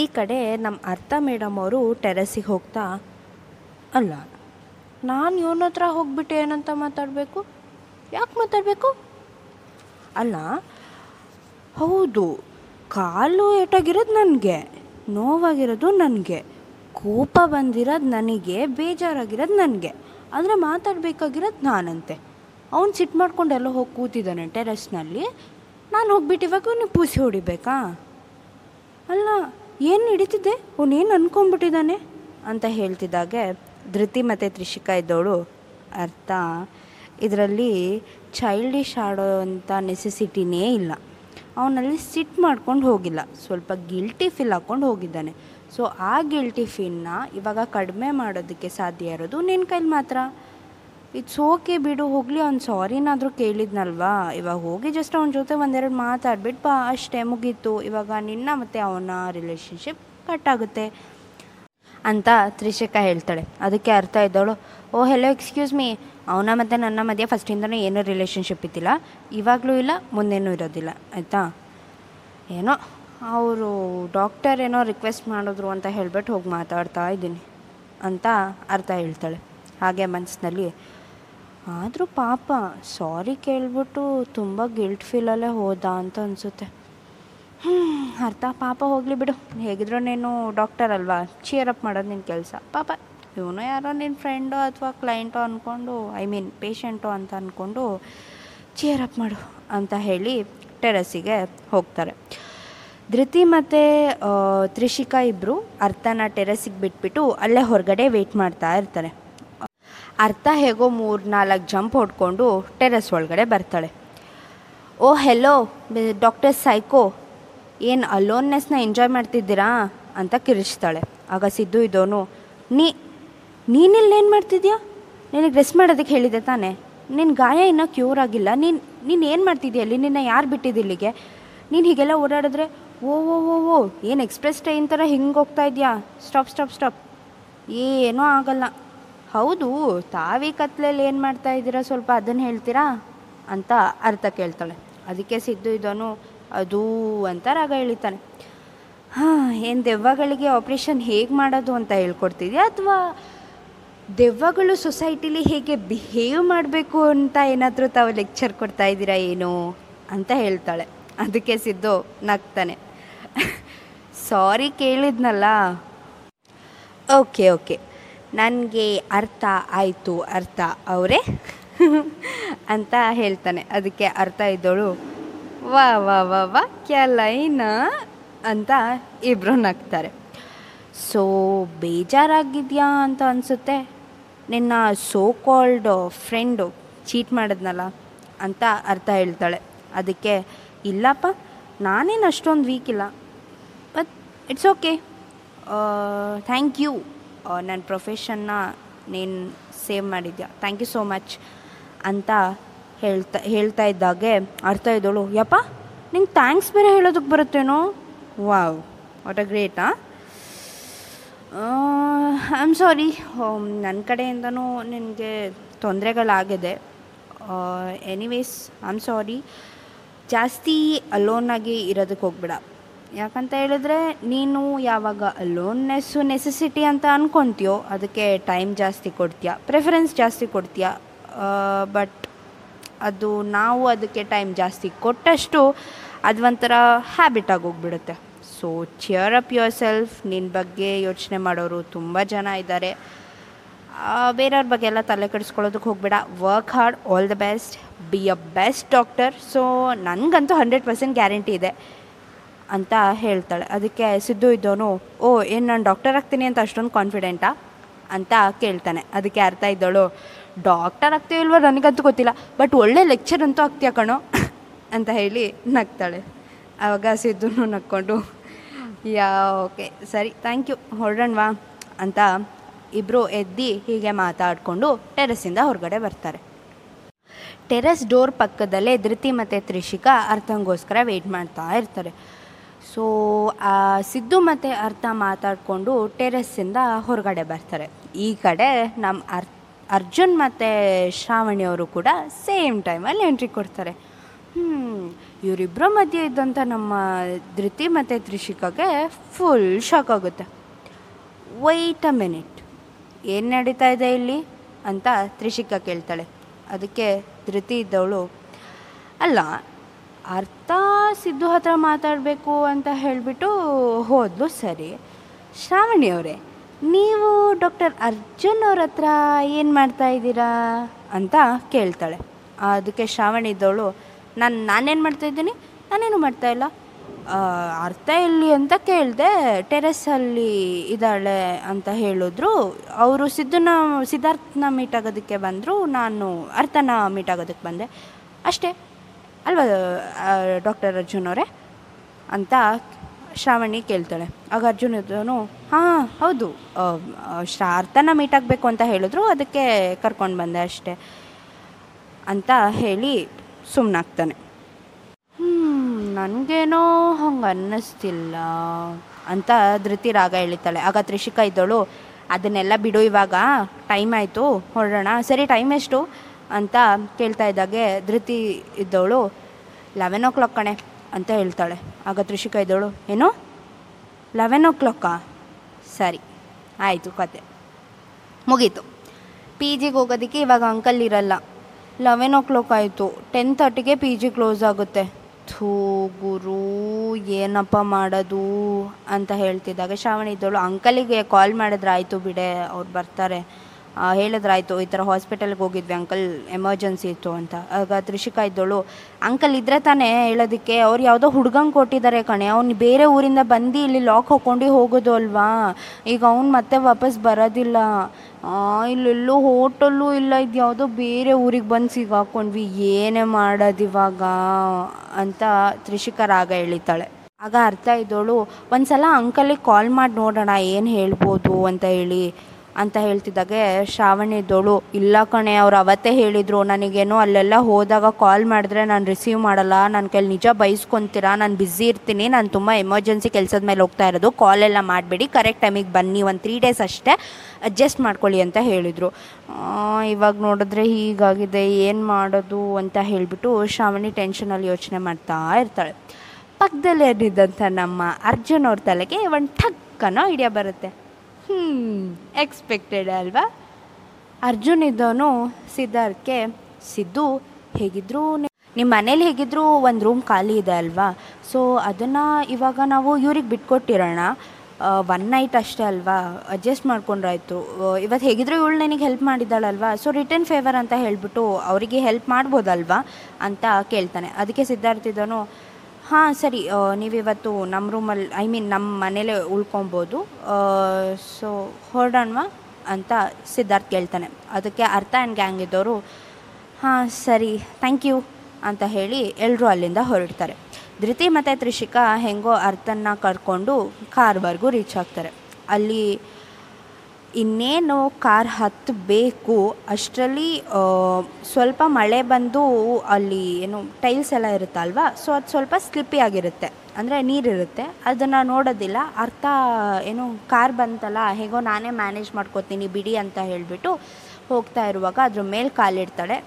ಈ ಕಡೆ ನಮ್ಮ ಅರ್ಥ ಮೇಡಮ್ ಅವರು ಟೆರೆಸಿಗೆ ಹೋಗ್ತಾ, ಅಲ್ಲ, ನಾನು ಇವನ ಹತ್ರ ಹೋಗ್ಬಿಟ್ಟು ಏನಂತ ಮಾತಾಡಬೇಕು? ಯಾಕೆ ಮಾತಾಡಬೇಕು? ಅಲ್ಲ, ಹೌದು, ಕಾಲು ಏಟಾಗಿರೋದು ನನಗೆ, ನೋವಾಗಿರೋದು ನನಗೆ, ಕೋಪ ಬಂದಿರೋದು ನನಗೆ, ಬೇಜಾರಾಗಿರೋದು ನನಗೆ ಅಂದರೆ ಮಾತಾಡಬೇಕಾಗಿರೋದು ನಾನಂತೆ. ಅವ್ನು ಸಿಟ್ಟು ಮಾಡ್ಕೊಂಡು ಎಲ್ಲೋ ಹೋಗಿ ಕೂತಿದ್ದಾನೆ ಟೆರೆಸ್ನಲ್ಲಿ. ನಾನು ಹೋಗ್ಬಿಟ್ಟು ಇವಾಗ ಅವ್ನಿಗೆ ಪೂಸಿ ಹೊಡಿಬೇಕಾ? ಅಲ್ಲ, ಏನು ನಡೀತಿದ್ದೆ ಅವನೇನು ಅನ್ಕೊಂಡ್ಬಿಟ್ಟಿದ್ದಾನೆ? ಅಂತ ಹೇಳ್ತಿದ್ದಾಗೆ ಧೃತಿ ಮತ್ತು ತ್ರಿಷಿಕಾ ಇದ್ದವಳು ಅರ್ಥ, ಇದರಲ್ಲಿ ಚೈಲ್ಡಿಶ್ ಆಡೋ ಅಂಥ ನೆಸೆಸಿಟಿನೇ ಇಲ್ಲ. ಅವನಲ್ಲಿ ಸಿಟ್ ಮಾಡ್ಕೊಂಡು ಹೋಗಿಲ್ಲ. ಸ್ವಲ್ಪ ಗಿಲ್ಟಿ ಫೀಲ್ ಹಾಕ್ಕೊಂಡು ಹೋಗಿದ್ದಾನೆ. ಸೊ ಆ ಗಿಲ್ಟಿ ಫೀಲ್ನ ಇವಾಗ ಕಡಿಮೆ ಮಾಡೋದಕ್ಕೆ ಸಾಧ್ಯ ಇರೋದು ನಿನ್ನ ಕೈಲಿ ಮಾತ್ರ. ಇಟ್ಸ್ ಓಕೆ ಬಿಡು, ಹೋಗಲಿ, ಅವ್ನು ಸಾರಿನಾದರೂ ಕೇಳಿದ್ನಲ್ವಾ? ಇವಾಗ ಹೋಗಿ ಜಸ್ಟ್ ಅವನ ಜೊತೆ ಒಂದೆರಡು ಮಾತಾಡ್ಬಿಟ್ಟು ಬಾ, ಅಷ್ಟೇ ಮುಗೀತು. ಇವಾಗ ನಿನ್ನ ಮತ್ತು ಅವನ ರಿಲೇಷನ್ಶಿಪ್ ಕಟ್ ಆಗುತ್ತೆ. ಅಂತ ತ್ರಿಷಿಕಾ ಹೇಳ್ತಾಳೆ. ಅದಕ್ಕೆ ಅರ್ಥ ಇದ್ದವಳು, ಓ ಹೆಲೋ ಎಕ್ಸ್ಕ್ಯೂಸ್ ಮೀ ಅವನ ಮತ್ತು ನನ್ನ ಮಧ್ಯೆ ಫಸ್ಟಿಂದನೂ ಏನೂ ರಿಲೇಷನ್ಶಿಪ್ ಇದ್ದಿಲ್ಲ. ಇವಾಗಲೂ ಇಲ್ಲ, ಮುಂದೇನೂ ಇರೋದಿಲ್ಲ. ಆಯಿತಾ? ಏನೋ ಅವರು ಡಾಕ್ಟರ್ ಏನೋ ರಿಕ್ವೆಸ್ಟ್ ಮಾಡಿದ್ರು ಅಂತ ಹೇಳ್ಬಿಟ್ಟು ಹೋಗಿ ಮಾತಾಡ್ತಾ ಇದ್ದೀನಿ ಅಂತ ಅರ್ಥ ಹೇಳ್ತಾಳೆ. ಹಾಗೆ ಮನಸ್ಸಿನಲ್ಲಿ ಆದರೂ ಪಾಪ ಸಾರಿ ಕೇಳ್ಬಿಟ್ಟು ತುಂಬ ಗಿಲ್ಟ್ ಫೀಲಲ್ಲೇ ಹೋದ ಅಂತ ಅನಿಸುತ್ತೆ. ಹ್ಞೂ ಅರ್ಥ. ಪಾಪ ಹೋಗಲಿ ಬಿಡು. ಹೇಗಿದ್ರು ನೀನು ಡಾಕ್ಟರ್ ಅಲ್ವಾ? ಚಿಯರ್ ಅಪ್ ಮಾಡೋದು ನಿನ್ನ ಕೆಲಸ. ಪಾಪ, ಇವನು ಯಾರೋ ನಿನ್ನ ಫ್ರೆಂಡೋ ಅಥವಾ ಕ್ಲೈಂಟೋ ಅಂದ್ಕೊಂಡು ಐ ಮೀನ್ ಪೇಷಂಟು ಅಂತ ಅಂದ್ಕೊಂಡು ಚಿಯರ್ ಅಪ್ ಮಾಡು ಅಂತ ಹೇಳಿ ಟೆರಸಿಗೆ ಹೋಗ್ತಾರೆ. ಧೃತಿ ಮತ್ತು ತ್ರಿಷಿಕಾ ಇಬ್ಬರು ಅರ್ಥನ ಟೆರಸಿಗೆ ಬಿಟ್ಬಿಟ್ಟು ಅಲ್ಲೇ ಹೊರಗಡೆ ವೆಯ್ಟ್ ಮಾಡ್ತಾ ಇರ್ತಾರೆ. ಅರ್ಥ ಹೇಗೋ ಮೂರು ನಾಲ್ಕು ಜಂಪ್ ಹೊಡ್ಕೊಂಡು ಟೆರೆಸ್ ಒಳಗಡೆ ಬರ್ತಾಳೆ. ಓ, ಹೆಲೋ, ಡಾಕ್ಟರ್ ಸೈಕೋ, ಏನು ಅಲೋನ್ನೆಸ್ನ ಎಂಜಾಯ್ ಮಾಡ್ತಿದ್ದೀರಾ? ಅಂತ ಕಿರಿಸ್ತಾಳೆ ಆಗ ಸಿದ್ದು ಇದೋನು, ನೀ, ನೀನಿಲ್ಲಿ ಏನು ಮಾಡ್ತಿದ್ಯಾ? ನಿನಗೆ ರೆಸ್ಟ್ ಮಾಡೋದಕ್ಕೆ ಹೇಳಿದೆ ತಾನೇ. ನಿನ್ನ ಗಾಯ ಇನ್ನೂ ಕ್ಯೂರ್ ಆಗಿಲ್ಲ. ನೀನು ನೀನು ಏನು ಮಾಡ್ತಿದ್ಯಾ ಅಲ್ಲಿ ನಿನ್ನ ಯಾರು ಬಿಟ್ಟಿದ್ದಿಲ್ಲಿಗೆ ನೀನು ಹೀಗೆಲ್ಲ ಓಡಾಡಿದ್ರೆ, ಓ ಓ ಓ ಓ, ಏನು ಎಕ್ಸ್ಪ್ರೆಸ್ ಟ್ರೈನ್ ಥರ ಹಿಂಗೆ ಹೋಗ್ತಾ ಇದೆಯಾ? ಸ್ಟಾಪ್ ಸ್ಟಾಪ್ ಸ್ಟಾಪ್ ಏನೂ ಆಗಲ್ಲ. ಹೌದು, ತಾವೀ ಕತ್ಲಲ್ಲಿ ಏನು ಮಾಡ್ತಾ ಇದ್ದೀರಾ? ಸ್ವಲ್ಪ ಅದನ್ನು ಹೇಳ್ತೀರಾ? ಅಂತ ಅರ್ಥ ಕೇಳ್ತಾಳೆ. ಅದಕ್ಕೆ ಸಿದ್ದು ಇದನು ಅದು ಅಂತ ರಾಗ ಎಳಿತಾನೆ ಹಾಂ, ಏನು ದೆವ್ವಗಳಿಗೆ ಆಪ್ರೇಷನ್ ಹೇಗೆ ಮಾಡೋದು ಅಂತ ಹೇಳ್ಕೊಡ್ತಿದ್ಯಾ? ಅಥವಾ ದೆವ್ವಗಳು ಸೊಸೈಟಿಲಿ ಹೇಗೆ ಬಿಹೇವ್ ಮಾಡಬೇಕು ಅಂತ ಏನಾದರೂ ತಾವು ಲೆಕ್ಚರ್ ಕೊಡ್ತಾ ಇದ್ದೀರಾ ಏನು ಅಂತ ಹೇಳ್ತಾಳೆ. ಅದಕ್ಕೆ ಸಿದ್ದು ನಗ್ತಾನೆ. ಸಾರಿ ಕೇಳಿದ್ನಲ್ಲ. ಓಕೆ ಓಕೆ ನನಗೆ ಅರ್ಥ ಆಯಿತು, ಅರ್ಥ ಅವರೇ ಅಂತ ಹೇಳ್ತಾನೆ. ಅದಕ್ಕೆ ಅರ್ಥ ಇದ್ದವಳು ವಾ ವಾ ವಾ ವಾ, ಕ್ಯಾ ಲೈನ? ಅಂತ ಇಬ್ಬರು ನಗ್ತಾರೆ. ಸೊ, ಬೇಜಾರಾಗಿದೆಯಾ? ಅಂತ ಅನಿಸುತ್ತೆ. ನಿನ್ನ ಸೋ ಕಾಲ್ಡ್ ಫ್ರೆಂಡು ಚೀಟ್ ಮಾಡಿದ್ನಲ್ಲ? ಅಂತ ಅರ್ಥ ಹೇಳ್ತಾಳೆ. ಅದಕ್ಕೆ, ಇಲ್ಲಪ್ಪ, ನಾನೇನು ಅಷ್ಟೊಂದು ವೀಕ್ ಇಲ್ಲ but it's okay thank you ನನ್ನ ಪ್ರೊಫೆಷನ್ನ ನೀನು ಸೇವ್ ಮಾಡಿದ್ಯಾ? ಥ್ಯಾಂಕ್ ಯು ಸೋ ಮಚ್ ಅಂತ ಹೇಳ್ತಾ ಹೇಳ್ತಾ ಇದ್ದಾಗೆ ಅರ್ಥ ಇದ್ದಳು ಯಪ್ಪ, ನಿಂಗೆ ಥ್ಯಾಂಕ್ಸ್ ಬೇರೆ ಹೇಳೋದಕ್ಕೆ ಬರುತ್ತೇನೋ? ವಾವ್ ವಾಟ್ ಅ ಗ್ರೇಟಾ ಐ ಆಮ್ ಸಾರಿ ನನ್ನ ಕಡೆಯಿಂದನೂ ನಿನಗೆ ತೊಂದರೆಗಳಾಗಿದೆ. ಎನಿವೇಸ್ ಐ ಆಮ್ ಸಾರಿ ಜಾಸ್ತಿ ಅಲೋನಾಗಿ ಇರೋದಕ್ಕೆ ಹೋಗ್ಬೇಡ. ಯಾಕಂತ ಹೇಳಿದ್ರೆ ನೀನು ಯಾವಾಗ ಅಲೋನ್ನೆಸ್ಸು ನೆಸೆಸಿಟಿ ಅಂತ ಅಂದ್ಕೊತೀಯೋ ಅದಕ್ಕೆ ಟೈಮ್ ಜಾಸ್ತಿ ಕೊಡ್ತೀಯ? ಪ್ರಿಫರೆನ್ಸ್ ಜಾಸ್ತಿ ಕೊಡ್ತೀಯ? ಬಟ್ ಅದು ನಾವು ಅದಕ್ಕೆ ಟೈಮ್ ಜಾಸ್ತಿ ಕೊಟ್ಟಷ್ಟು ಅದು ಒಂಥರ ಹ್ಯಾಬಿಟ್ ಆಗೋಗ್ಬಿಡುತ್ತೆ so cheer up your self ನಿನ್ನ ಬಗ್ಗೆ ಯೋಚನೆ ಮಾಡೋರು ತುಂಬ ಜನ ಇದ್ದಾರೆ. ಬೇರೆಯವ್ರ ಬಗ್ಗೆ ಎಲ್ಲ ತಲೆ ಕೆಡಿಸ್ಕೊಳ್ಳೋದಕ್ಕೆ ಹೋಗಬೇಡ. Work hard all the best be a best doctor so ನನಗಂತೂ ಹಂಡ್ರೆಡ್ ಪರ್ಸೆಂಟ್ ಗ್ಯಾರಂಟಿ ಇದೆ. ಅಂತ ಹೇಳ್ತಾಳೆ. ಅದಕ್ಕೆ ಸಿದ್ದು ಇದ್ದವನು, ಓ, ಏನು ನಾನು ಡಾಕ್ಟರ್ ಆಗ್ತೀನಿ ಅಂತ ಅಷ್ಟೊಂದು ಕಾನ್ಫಿಡೆಂಟಾ ಅಂತ ಕೇಳ್ತಾನೆ. ಅದಕ್ಕೆ ಅರ್ಥ ಇದ್ದವಳು ಡಾಕ್ಟರ್ ಆಗ್ತೀವಿ ಇಲ್ವ ನನಗಂತೂ ಗೊತ್ತಿಲ್ಲ ಬಟ್ ಒಳ್ಳೆ ಲೆಕ್ಚರ್ ಅಂತೂ ಆಗ್ತೀಯ ಕಣೋ? ಅಂತ ಹೇಳಿ ನಗ್ತಾಳೆ. ಆವಾಗ ಸಿದ್ದುನು ನಕ್ಕೊಂಡು ಯಾ, ಓಕೆ, ಸರಿ ಥ್ಯಾಂಕ್ ಯು ಹೊರಡೋಣವಾ? ಅಂತ ಇಬ್ಬರು ಎದ್ದು ಹೀಗೆ ಮಾತಾಡಿಕೊಂಡು ಟೆರೆಸ್ಸಿಂದ ಹೊರಗಡೆ ಬರ್ತಾರೆ. ಟೆರೆಸ್ ಡೋರ್ ಪಕ್ಕದಲ್ಲೇ ಧೃತಿ ಮತ್ತು ತ್ರಿಷಿಕಾ ಅರ್ಥಂಗೋಸ್ಕರ ವೆಯ್ಟ್ ಮಾಡ್ತಾ ಇರ್ತಾರೆ. ಸೊ ಸಿದ್ದು ಮತ್ತು ಅರ್ಥ ಮಾತಾಡಿಕೊಂಡು ಟೆರೆಸ್ಸಿಂದ ಹೊರಗಡೆ ಬರ್ತಾರೆ. ಈ ಕಡೆ ನಮ್ಮ ಅರ್, ಅರ್ಜುನ್ ಮತ್ತು ಶ್ರಾವಣಿಯವರು ಕೂಡ ಸೇಮ್ ಟೈಮಲ್ಲಿ ಎಂಟ್ರಿ ಕೊಡ್ತಾರೆ. ಹ್ಞೂ ಇವರಿಬ್ಬರ ಮಧ್ಯೆ ಇದ್ದಂಥ ನಮ್ಮ ಧೃತಿ ಮತ್ತು ತ್ರಿಷಿಕಾಗೆ ಫುಲ್ ಶಾಕ್ ಆಗುತ್ತೆ. ವೈಟ್ ಅ ಮಿನಿಟ್ ಏನು ನಡೀತಾ ಇದೆ ಇಲ್ಲಿ? ಅಂತ ತ್ರಿಷಿಕಾ ಕೇಳ್ತಾಳೆ. ಅದಕ್ಕೆ ಧೃತಿ ಇದ್ದವಳು, ಅಲ್ಲ ಅರ್ಥ ಸಿದ್ದು ಹತ್ರ ಮಾತಾಡಬೇಕು ಅಂತ ಹೇಳಿಬಿಟ್ಟು ಹೋದ್ಲು ಸರಿ. ಶ್ರಾವಣಿ ಅವರೇ ನೀವು ಡಾಕ್ಟರ್ ಅರ್ಜುನ್ ಅವ್ರ ಹತ್ರ ಏನು ಮಾಡ್ತಾ ಇದ್ದೀರಾ ಅಂತ ಕೇಳ್ತಾಳೆ. ಅದಕ್ಕೆ ಶ್ರಾವಣಿ ಇದ್ದವಳು ನಾನು ನಾನೇನು ಮಾಡ್ತಾಯಿದ್ದೀನಿ ನಾನೇನು ಮಾಡ್ತಾ ಇಲ್ಲ. ಆ, ಅರ್ಥ ಎಲ್ಲಿ ಅಂತ ಕೇಳಿದೆ ಟೆರೆಸಲ್ಲಿ ಇದ್ದಾಳೆ ಅಂತ ಹೇಳಿದ್ರು. ಅವರು ಸಿದ್ಧನ ಸಿದ್ಧಾರ್ಥನ ಮೀಟ್ ಆಗೋದಕ್ಕೆ ಬಂದರು. ನಾನು ಅರ್ಥನ ಮೀಟ್ ಆಗೋದಕ್ಕೆ ಬಂದೆ. ಅಷ್ಟೇ. ಅಲ್ವಾ ಡಾಕ್ಟರ್ ಅರ್ಜುನ್ ಅವರೇ? ಅಂತ ಶ್ರಾವಣಿ ಕೇಳ್ತಾಳೆ. ಆಗ ಅರ್ಜುನ್ ಇದ್ದನು ಹಾಂ, ಹೌದು ಶಾರ್ಥನ ಮೀಟ್ ಆಗಬೇಕು ಅಂತ ಹೇಳಿದ್ರು, ಅದಕ್ಕೆ ಕರ್ಕೊಂಡು ಬಂದೆ ಅಷ್ಟೇ. ಅಂತ ಹೇಳಿ ಸುಮ್ಮನಾಗ್ತಾನೆ ನನಗೇನೋ ಹಂಗೆ ಅನ್ನಿಸ್ತಿಲ್ಲ, ಅಂತ ಧೃತಿ ರಾಗ ಹೇಳಿತಾಳೆ. ಆಗ ತ್ರಿಷಿಕಾ ಇದ್ದಳು, ಅದನ್ನೆಲ್ಲ ಬಿಡು ಇವಾಗ, ಟೈಮ್ ಆಯಿತು, ಹೊರಡೋಣ. ಸರಿ, ಟೈಮ್ ಎಷ್ಟು? ಅಂತ ಕೇಳ್ತಾ ಇದ್ದಾಗೆ, ಧೃತಿ ಇದ್ದವಳು ಲೆವೆನ್ ಓ ಕ್ಲಾಕ್ ಕಣೆ ಅಂತ ಹೇಳ್ತಾಳೆ. ಆಗ ತ್ರಿಷಿಕಾ ಇದ್ದವಳು, ಏನು? ಲೆವೆನ್ ಓ ಕ್ಲಾಕಾ ಸರಿ, ಆಯಿತು ಕತೆ. ಮುಗೀತು. ಪಿ ಜಿಗೆ ಹೋಗೋದಕ್ಕೆ ಇವಾಗ ಅಂಕಲ್ ಇರಲ್ಲ. ಲೆವೆನ್ ಓ ಕ್ಲಾಕ್ ಆಯಿತು ಟೆನ್ ತರ್ಟಿಗೆ ಪಿ ಜಿ ಕ್ಲೋಸ್ ಆಗುತ್ತೆ. ಥೂ, ಗುರು, ಏನಪ್ಪ ಮಾಡೋದು ಅಂತ ಹೇಳ್ತಿದ್ದಾಗ ಶ್ರಾವಣಿ ಇದ್ದವಳು. ಅಂಕಲಿಗೆ ಕಾಲ್ ಮಾಡಿದ್ರೆ ಆಯಿತು ಬಿಡೆ, ಅವ್ರು ಬರ್ತಾರೆ. ಹೇಳಿದ್ರಾಯ್ತು, ಈ ಥರ ಹಾಸ್ಪಿಟಲ್ಗೆ ಹೋಗಿದ್ವಿ ಅಂಕಲ್ ಎಮರ್ಜೆನ್ಸಿ ಇತ್ತು ಅಂತ. ಆಗ ತ್ರಿಷಿಕಾ ಇದ್ದೋಳು ಅಂಕಲ್ ಇದ್ರೆ ತಾನೇ ಹೇಳೋದಕ್ಕೆ, ಅವ್ರು ಯಾವುದೋ ಹುಡ್ಗಂಗೆ ಕೊಟ್ಟಿದ್ದಾರೆ ಕಣೆ, ಅವ್ನು ಬೇರೆ ಊರಿಂದ ಬಂದು ಇಲ್ಲಿ ಲಾಕ್ ಹಾಕ್ಕೊಂಡು ಹೋಗೋದು ಅಲ್ವಾ? ಈಗ ಅವ್ನು ಮತ್ತೆ ವಾಪಸ್ ಬರೋದಿಲ್ಲ. ಇಲ್ಲೆಲ್ಲೂ ಹೋಟೆಲ್ಲೂ ಇಲ್ಲ, ಇದು ಯಾವುದೋ ಬೇರೆ ಊರಿಗೆ ಬಂದು ಸಿಗಾಕೊಂಡ್ವಿ, ಏನೇ ಮಾಡೋದು ಇವಾಗ? ಅಂತ ತ್ರಿಷಿಕಾ ರಾಗ ಹೇಳಿತಾಳೆ ಆಗ ಅರ್ಥ ಇದ್ದೋಳು ಒಂದು ಸಲ ಅಂಕಲಿಗೆ ಕಾಲ್ ಮಾಡಿ ನೋಡೋಣ, ಏನು ಹೇಳ್ಬೋದು? ಅಂತ ಹೇಳಿ ಅಂತ ಹೇಳ್ತಿದ್ದಾಗೆ, ಶ್ರಾವಣಿ ದೊಳು, ಇಲ್ಲ ಕಣೆ, ಅವ್ರು ಅವತ್ತೇ ಹೇಳಿದರು, ನನಗೇನು ಅಲ್ಲೆಲ್ಲ ಹೋದಾಗ ಕಾಲ್ ಮಾಡಿದ್ರೆ ನಾನು ರಿಸೀವ್ ಮಾಡಲ್ಲ ನನ್ನ ಕೈಲಿ ನಿಜ ಬೈಸ್ಕೊತೀರಾ, ನಾನು ಬ್ಯುಸಿ ಇರ್ತೀನಿ, ನಾನು ತುಂಬ ಎಮರ್ಜೆನ್ಸಿ ಕೆಲಸದ ಮೇಲೆ ಹೋಗ್ತಾ ಇರೋದು ಕಾಲ್ ಎಲ್ಲ ಮಾಡಬೇಡಿ ಕರೆಕ್ಟ್ ಟೈಮಿಗೆ ಬನ್ನಿ, ಒಂದು ತ್ರೀ ಡೇಸ್ ಅಷ್ಟೇ ಅಡ್ಜಸ್ಟ್ ಮಾಡ್ಕೊಳ್ಳಿ ಅಂತ ಹೇಳಿದರು. ಇವಾಗ ನೋಡಿದ್ರೆ ಹೀಗಾಗಿದೆ, ಏನು ಮಾಡೋದು ಅಂತ ಹೇಳಿಬಿಟ್ಟು ಶ್ರಾವಣಿ ಟೆನ್ಷನಲ್ಲಿ ಯೋಚನೆ ಮಾಡ್ತಾ ಇರ್ತಾಳೆ. ಪಕ್ಕದಲ್ಲಿ ಏನಿದ್ದಂಥ ನಮ್ಮ ಅರ್ಜುನ್ ಅವ್ರ ತಲೆಗೆ ಒಂದು ಠಕ್ಕನೋ ಐಡಿಯಾ ಬರುತ್ತೆ. ಹ್ಞೂ ಎಕ್ಸ್ಪೆಕ್ಟೆಡ್ ಅಲ್ವಾ? ಅರ್ಜುನ್ ಇದ್ದವನು ಸಿದ್ಧಾರ್ಥಕ್ಕೆ ಸಿದ್ದು, ಹೇಗಿದ್ರು ನಿಮ್ಮ ಮನೇಲಿ ಹೇಗಿದ್ರು ಒಂದು ರೂಮ್ ಖಾಲಿ ಇದೆ ಅಲ್ವಾ? ಸೊ ಅದನ್ನು ಇವಾಗ ನಾವು ಇವ್ರಿಗೆ ಬಿಟ್ಕೊಟ್ಟಿರೋಣ. ಒನ್ ನೈಟ್ ಅಷ್ಟೇ ಅಲ್ವಾ? ಅಡ್ಜಸ್ಟ್ ಮಾಡ್ಕೊಂಡ್ರಾಯ್ತು. ಇವತ್ತು ಹೇಗಿದ್ರು ಇವಳು ನನಗೆ ಹೆಲ್ಪ್ ಮಾಡಿದ್ದಾಳಲ್ವಾ? ಸೊ ರಿಟರ್ನ್ ಫೇವರ್ ಅಂತ ಹೇಳಿಬಿಟ್ಟು ಅವರಿಗೆ ಹೆಲ್ಪ್ ಮಾಡ್ಬೋದಲ್ವಾ? ಅಂತ ಕೇಳ್ತಾನೆ. ಅದಕ್ಕೆ ಸಿದ್ಧಾರ್ಥ ಇದ್ದವನು ಹಾಂ, ಸರಿ. ನೀವಿವತ್ತು ನಮ್ಮ ರೂಮಲ್ಲಿ ಐ ಮೀನ್ ನಮ್ಮ ಮನೇಲೆ ಉಳ್ಕೊಬೋದು. ಸೊ ಹೊರಡೋಣವಾ ಅಂತ ಸಿದ್ಧಾರ್ಥ್ ಕೇಳ್ತಾನೆ. ಅದಕ್ಕೆ ಅರ್ಥ ಆ್ಯಂಡ್ ಗ್ಯಾಂಗ್ ಇದ್ದವರು ಹಾಂ, ಸರಿ ಥ್ಯಾಂಕ್ ಯು ಅಂತ ಹೇಳಿ ಎಲ್ಲರೂ ಅಲ್ಲಿಂದ ಹೊರಡ್ತಾರೆ. ಧೃತಿ ಮತ್ತು ತ್ರಿಷಿಕಾ ಹೆಂಗೋ ಅರ್ಥನ ಕರ್ಕೊಂಡು ಕಾರ್ವರೆಗೂ ರೀಚ್ ಆಗ್ತಾರೆ. ಅಲ್ಲಿ ಇನ್ನೇನು ಕಾರ್ ಹತ್ತಬೇಕು? ಅಷ್ಟರಲ್ಲಿ ಸ್ವಲ್ಪ ಮಳೆ ಬಂದು ಅಲ್ಲಿ ಏನು ಟೈಲ್ಸ್ ಎಲ್ಲ ಇರುತ್ತಲ್ವಾ? ಸೊ ಅದು ಸ್ವಲ್ಪ ಸ್ಲಿಪ್ಪಿ ಆಗಿರುತ್ತೆ. ಅಂದರೆ ನೀರಿರುತ್ತೆ. ಅದನ್ನು ನೋಡೋದಿಲ್ಲ. ಅರ್ಥ, ಏನು ಕಾರ್ ಬಂತಲ್ಲ, ಹೇಗೋ ನಾನೇ ಮ್ಯಾನೇಜ್ ಮಾಡ್ಕೋತೀನಿ, ಬಿಡಿ ಅಂತ ಹೇಳಿಬಿಟ್ಟು ಹೋಗ್ತಾ ಇರುವಾಗ ಅದ್ರ ಮೇಲೆ ಕಾಲಿಡ್ತಾಳೆ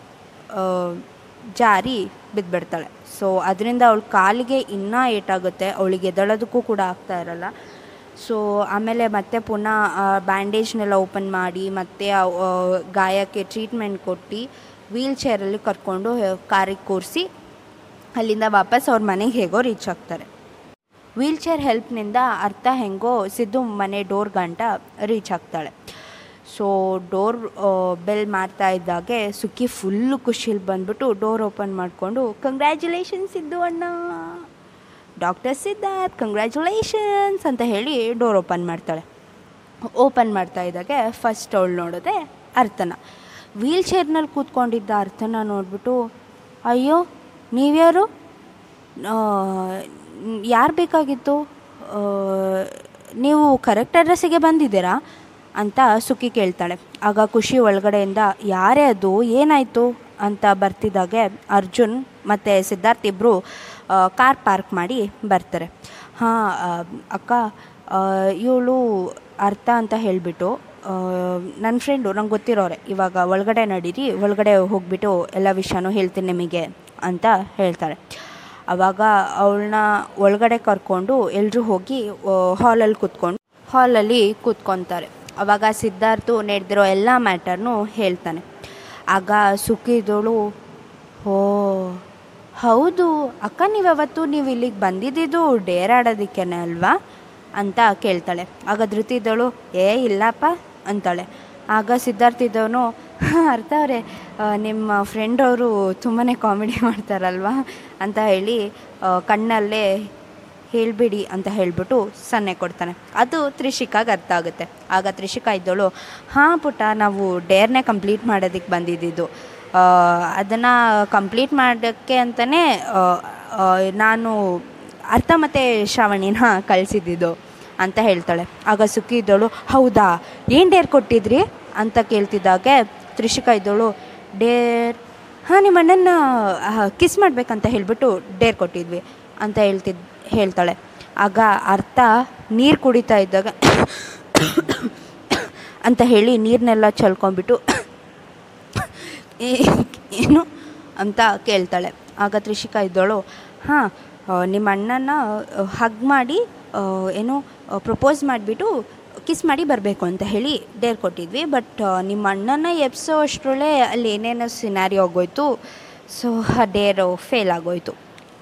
ಜಾರಿ ಬಿದ್ದುಬಿಡ್ತಾಳೆ ಸೊ ಅದರಿಂದ ಅವಳ ಕಾಲಿಗೆ ಇನ್ನೂ ಏಟಾಗುತ್ತೆ. ಅವಳಿಗೆ ಎದಳೋದಕ್ಕೂ ಕೂಡ ಆಗ್ತಾ ಇರಲ್ಲ. ಸೊ ಆಮೇಲೆ ಮತ್ತೆ ಪುನಃ ಬ್ಯಾಂಡೇಜ್ನೆಲ್ಲ ಓಪನ್ ಮಾಡಿ, ಮತ್ತೆ ಗಾಯಕ್ಕೆ ಟ್ರೀಟ್ಮೆಂಟ್ ಕೊಟ್ಟು ವೀಲ್ ಚೇರಲ್ಲಿ ಕರ್ಕೊಂಡು ಕಾರಿಗೆ ಕೂರಿಸಿ, ಅಲ್ಲಿಂದ ವಾಪಸ್ ಅವ್ರ ಮನೆಗೆ ಹೇಗೋ ರೀಚ್ ಆಗ್ತಾರೆ. ವೀಲ್ ಚೇರ್ ಹೆಲ್ಪ್ನಿಂದ ಅರ್ಥ ಹೆಂಗೋ, ಸಿದ್ದು ಮನೆ ಡೋರ್ ಗಂಟ ರೀಚ್ ಆಗ್ತಾಳೆ. ಸೊ ಡೋರ್ ಬೆಲ್ ಮಾಡ್ತಾ ಇದ್ದಾಗೆ ಸುಖಿ ಫುಲ್ಲು ಖುಷಿಲಿ ಬಂದ್ಬಿಟ್ಟು ಡೋರ್ ಓಪನ್ ಮಾಡಿಕೊಂಡು ಕಂಗ್ರ್ಯಾಚುಲೇಷನ್ಸ್ ಸಿದ್ದು ಅಣ್ಣ! ಡಾಕ್ಟರ್ ಸಿದ್ಧಾರ್ಥ್ ಕಂಗ್ರ್ಯಾಚುಲೇಷನ್ಸ್ ಅಂತ ಹೇಳಿ ಡೋರ್ ಓಪನ್ ಮಾಡ್ತಾಳೆ. ಓಪನ್ ಮಾಡ್ತಾ ಇದ್ದಾಗೆ ಫಸ್ಟ್ ಅವಳು ನೋಡೋದೆ ಅರ್ಥನ. ವೀಲ್ ಚೇರ್ನಲ್ಲಿ ಕೂತ್ಕೊಂಡಿದ್ದ ಅರ್ಥನ ನೋಡ್ಬಿಟ್ಟು, ಅಯ್ಯೋ, ನೀವ್ಯಾರು? ಯಾರು ಬೇಕಾಗಿತ್ತು? ನೀವು ಕರೆಕ್ಟ್ ಅಡ್ರೆಸ್ಸಿಗೆ ಬಂದಿದ್ದೀರಾ? ಅಂತ ಸುಖಿ ಕೇಳ್ತಾಳೆ. ಆಗ ಖುಷಿ ಒಳಗಡೆಯಿಂದ, ಯಾರೇ ಅದು? ಏನಾಯಿತು? ಅಂತ ಬರ್ತಿದ್ದಾಗೆ ಅರ್ಜುನ್ ಮತ್ತು ಸಿದ್ಧಾರ್ಥ್ ಇಬ್ಬರು ಕಾರ್ ಪಾರ್ಕ್ ಮಾಡಿ ಬರ್ತಾರೆ. ಹಾಂ ಅಕ್ಕ ಇವಳು ಅರ್ಥ ಅಂತ ಹೇಳಿಬಿಟ್ಟು ನನ್ನ ಫ್ರೆಂಡು ನಂಗೆ ಗೊತ್ತಿರೋರೆ, ಇವಾಗ ಒಳಗಡೆ ನಡೀರಿ, ಒಳಗಡೆ ಹೋಗಿಬಿಟ್ಟು ಎಲ್ಲ ವಿಷಯನೂ ಹೇಳ್ತೀನಿ ನಿಮಗೆ ಅಂತ ಹೇಳ್ತಾರೆ. ಆವಾಗ ಅವಳನ್ನ ಒಳಗಡೆ ಕರ್ಕೊಂಡು ಎಲ್ಲರೂ ಹೋಗಿ ಹಾಲಲ್ಲಿ ಕೂತ್ಕೊಂಡು ಹಾಲಲ್ಲಿ ಕೂತ್ಕೊತಾರೆ. ಆವಾಗ ಸಿದ್ಧಾರ್ಥು ನಡೆದಿರೋ ಎಲ್ಲ ಮ್ಯಾಟರ್ನು ಹೇಳ್ತಾನೆ. ಆಗ ಸುಖಿದೋಳು ಓ ಹೌದು, ಅಕ್ಕ ನೀವು ಯಾವತ್ತು ನೀವು ಇಲ್ಲಿಗೆ ಬಂದಿದ್ದು ಡೇರ್ ಆಡೋದಕ್ಕೇನೆ ಅಲ್ವಾ? ಅಂತ ಕೇಳ್ತಾಳೆ. ಆಗ ಧೃತಿದಳು ಏ, ಇಲ್ಲಪ್ಪ, ಅಂತಾಳೆ. ಆಗ ಸಿದ್ಧಾರ್ಥ ಇದ್ದವನು ಅರ್ಥ ಅವರೇ ನಿಮ್ಮ ಫ್ರೆಂಡ್ ಅವರು ತುಂಬಾ ಕಾಮಿಡಿ ಮಾಡ್ತಾರಲ್ವಾ? ಅಂತ ಹೇಳಿ ಕಣ್ಣಲ್ಲೇ ಹೇಳಿಬಿಡಿ ಅಂತ ಹೇಳಿಬಿಟ್ಟು ಸನ್ನೆ ಕೊಡ್ತಾನೆ. ಅದು ತ್ರಿಷಿಕಾಗೆ ಅರ್ಥ ಆಗುತ್ತೆ. ಆಗ ತ್ರಿಷಿಕಾ ಇದ್ದಳು, ಹಾಂ ಪುಟ್ಟ, ನಾವು ಡೇರ್ನೇ ಕಂಪ್ಲೀಟ್ ಮಾಡೋದಕ್ಕೆ ಬಂದಿದ್ದಿದ್ದು. ಅದನ್ನು ಕಂಪ್ಲೀಟ್ ಮಾಡೋಕ್ಕೆ ಅಂತಲೇ ನಾನು ಅರ್ಥ ಮತ್ತು ಶ್ರಾವಣಿನ ಕಳಿಸಿದ್ದಿದ್ದು ಅಂತ ಹೇಳ್ತಾಳೆ. ಆಗ ಸುಖಿ ಇದ್ದವಳು ಹೌದಾ, ಏನು ಡೇರ್ ಕೊಟ್ಟಿದ್ರಿ? ಅಂತ ಕೇಳ್ತಿದ್ದಾಗೆ ತ್ರಿಷಿಕಾ ಇದ್ದವಳು ಡೇರ್ ಹಾಂ, ನಿಮ್ಮ ಅಣ್ಣನ ಕಿಸ್ ಮಾಡಬೇಕಂತ ಹೇಳಿಬಿಟ್ಟು ಡೇರ್ ಕೊಟ್ಟಿದ್ವಿ, ಅಂತ ಹೇಳ್ತಿದ್, ಹೇಳ್ತಾಳೆ. ಆಗ ಅರ್ಥ, ನೀರು ಕುಡಿತಾ ಇದ್ದಾಗ ಅಂತ ಹೇಳಿ ನೀರನ್ನೆಲ್ಲ ಚಲ್ಕೊಂಡ್ಬಿಟ್ಟು ಏನು ಅಂತ ಕೇಳ್ತಾಳೆ. ಆಗ ತ್ರಿಷಿಕಾ ಇದ್ದಳು, ಹಾಂ ನಿಮ್ಮ ಅಣ್ಣನ ಹಗ್ ಮಾಡಿ ಏನು ಪ್ರಪೋಸ್ ಮಾಡಿಬಿಟ್ಟು ಕಿಸ್ ಮಾಡಿ ಬರಬೇಕು ಅಂತ ಹೇಳಿ ಡೇರ್ ಕೊಟ್ಟಿದ್ವಿ. ಬಟ್ ನಿಮ್ಮ ಅಣ್ಣನ ಎಬ್ಸೋ ಅಷ್ಟರಲ್ಲೇ ಅಲ್ಲಿ ಏನೇನೋ ಸಿನಾರಿ ಆಗೋಯ್ತು. ಸೊ ಆ ಡೇರು ಫೇಲ್ ಆಗೋಯ್ತು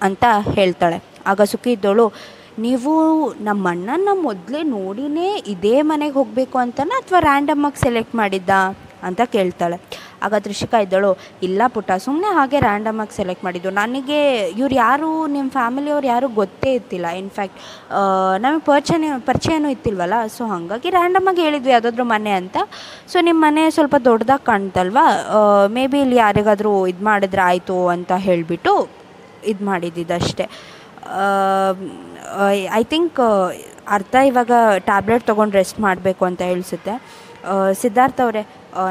ಅಂತ ಹೇಳ್ತಾಳೆ. ಆಗ ಸುಖಿ ಇದ್ದಳು, ನೀವು ನಮ್ಮ ಅಣ್ಣನ ಮೊದಲೇ ನೋಡಿನೇ ಇದೇ ಮನೆಗೆ ಹೋಗಬೇಕು ಅಂತನಾ ಅಥವಾ ರ್ಯಾಂಡಮಾಗಿ ಸೆಲೆಕ್ಟ್ ಮಾಡಿದ್ದ? ಅಂತ ಕೇಳ್ತಾಳೆ. ಆಗ ತ್ರಿಷಿಕಾ ಇದ್ದಳು. ಇಲ್ಲ ಪುಟ್ಟ ಸುಮ್ಮನೆ ಹಾಗೆ ರ್ಯಾಂಡಮಾಗಿ ಸೆಲೆಕ್ಟ್ ಮಾಡಿದ್ದು. ನನಗೆ ಇವ್ರು ಯಾರು ನಿಮ್ಮ ಫ್ಯಾಮಿಲಿಯವ್ರು ಯಾರು ಗೊತ್ತೇ ಇತ್ತಿಲ್ಲ ಇನ್ಫ್ಯಾಕ್ಟ್ ನಮಗೆ ಪರಿಚಯ ಪರಿಚಯನೂ ಇತ್ತಿಲ್ವಲ್ಲ ಸೊ ಹಾಗಾಗಿ ರ್ಯಾಂಡಮಾಗಿ ಹೇಳಿದ್ವಿ, ಯಾವುದಾದ್ರೂ ಮನೆ ಅಂತ. ಸೊ ನಿಮ್ಮ ಮನೆ ಸ್ವಲ್ಪ ದೊಡ್ಡದಾಗಿ ಕಾಣ್ತಲ್ವಾ? ಮೇ ಬಿ ಇಲ್ಲಿ ಯಾರಿಗಾದರೂ ಇದು ಮಾಡಿದ್ರೆ ಆಯಿತು ಅಂತ ಹೇಳಿಬಿಟ್ಟು ಇದು ಮಾಡಿದ್ದಿದ್ದಷ್ಟೇ ಐ ಥಿಂಕ್ ಅರ್ಥ ಇವಾಗ ಟ್ಯಾಬ್ಲೆಟ್ ತೊಗೊಂಡು ರೆಸ್ಟ್ ಮಾಡಬೇಕು ಅಂತ ಹೇಳಿಸುತ್ತೆ. ಸಿದ್ಧಾರ್ಥ ಅವರೇ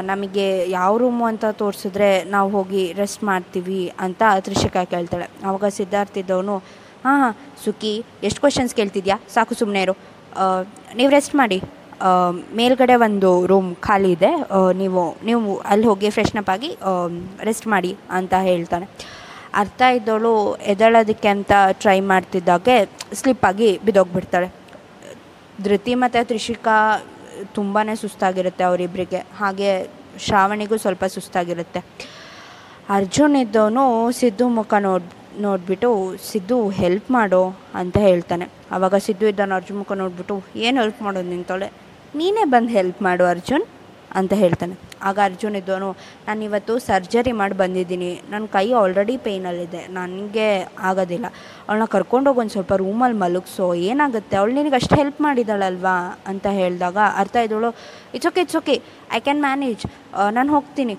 ನಮಗೆ ಯಾವ ರೂಮು ಅಂತ ತೋರಿಸಿದ್ರೆ ನಾವು ಹೋಗಿ ರೆಸ್ಟ್ ಮಾಡ್ತೀವಿ ಅಂತ ತ್ರಿಷಿಕಾ ಕೇಳ್ತಾಳೆ. ಆವಾಗ ಸಿದ್ಧಾರ್ಥ ಇದ್ದವನು, ಹಾಂ ಹಾಂ ಸುಖಿ ಎಷ್ಟು ಕ್ವಶನ್ಸ್ ಕೇಳ್ತಿದ್ಯಾ? ಸಾಕು ಸುಮ್ಮನೆ ಇರು. ನೀವು ರೆಸ್ಟ್ ಮಾಡಿ. ಮೇಲ್ಗಡೆ ಒಂದು ರೂಮ್ ಖಾಲಿ ಇದೆ. ನೀವು ನೀವು ಅಲ್ಲಿ ಹೋಗಿ ಫ್ರೆಶ್ನಪ್ ಆಗಿ ರೆಸ್ಟ್ ಮಾಡಿ ಅಂತ ಹೇಳ್ತಾನೆ. ಅರ್ಥ ಇದ್ದವಳು ಎದಳೋದಕ್ಕೆ ಅಂತ ಟ್ರೈ ಮಾಡ್ತಿದ್ದಾಗೆ ಸ್ಲಿಪ್ಪಾಗಿ ಬಿದ್ದೋಗ್ಬಿಡ್ತಾಳೆ. ಧೃತಿ ಮತ್ತು ತ್ರಿಷಿಕಾ ತುಂಬಾ ಸುಸ್ತಾಗಿರುತ್ತೆ ಅವರಿಬ್ಬರಿಗೆ ಹಾಗೆ ಶ್ರಾವಣಿಗೂ ಸ್ವಲ್ಪ ಸುಸ್ತಾಗಿರುತ್ತೆ. ಅರ್ಜುನ್ ಇದ್ದವನು ಸಿದ್ದು ಮುಖ ನೋಡ್, ನೋಡಿಬಿಟ್ಟು, ಸಿದ್ದು ಹೆಲ್ಪ್ ಮಾಡು ಅಂತ ಹೇಳ್ತಾನೆ. ಆವಾಗ ಸಿದ್ದು ಇದ್ದವನು ಅರ್ಜುನ್ ಮುಖ ನೋಡಿಬಿಟ್ಟು, ಏನು ಹೆಲ್ಪ್ ಮಾಡೋದು ನಿಂತೋಳೆ ನೀನೇ ಬಂದು ಹೆಲ್ಪ್ ಮಾಡು ಅರ್ಜುನ್. ಅಂತ ಹೇಳ್ತಾನೆ. ಆಗ ಅರ್ಜುನ್ ಇದ್ದವನು, ನಾನು ಇವತ್ತು ಸರ್ಜರಿ ಮಾಡಿ ಬಂದಿದ್ದೀನಿ. ನನ್ನ ಕೈ ಆಲ್ರೆಡಿ ಪೇಯ್ನಲ್ಲಿದೆ ನನಗೆ ಆಗೋದಿಲ್ಲ. ಅವಳನ್ನ ಕರ್ಕೊಂಡೋಗಿ ಒಂದು ಸ್ವಲ್ಪ ರೂಮಲ್ಲಿ ಮಲಗಿಸೋ. ಏನಾಗುತ್ತೆ? ಅವಳು ನಿನಗೆ ಅಷ್ಟು ಹೆಲ್ಪ್ ಮಾಡಿದಾಳಲ್ವಾ? ಅಂತ ಹೇಳಿದಾಗ ಅರ್ಥ ಇದ್ದವಳು it's okay it's okay I can manage ನಾನು ಹೋಗ್ತೀನಿ.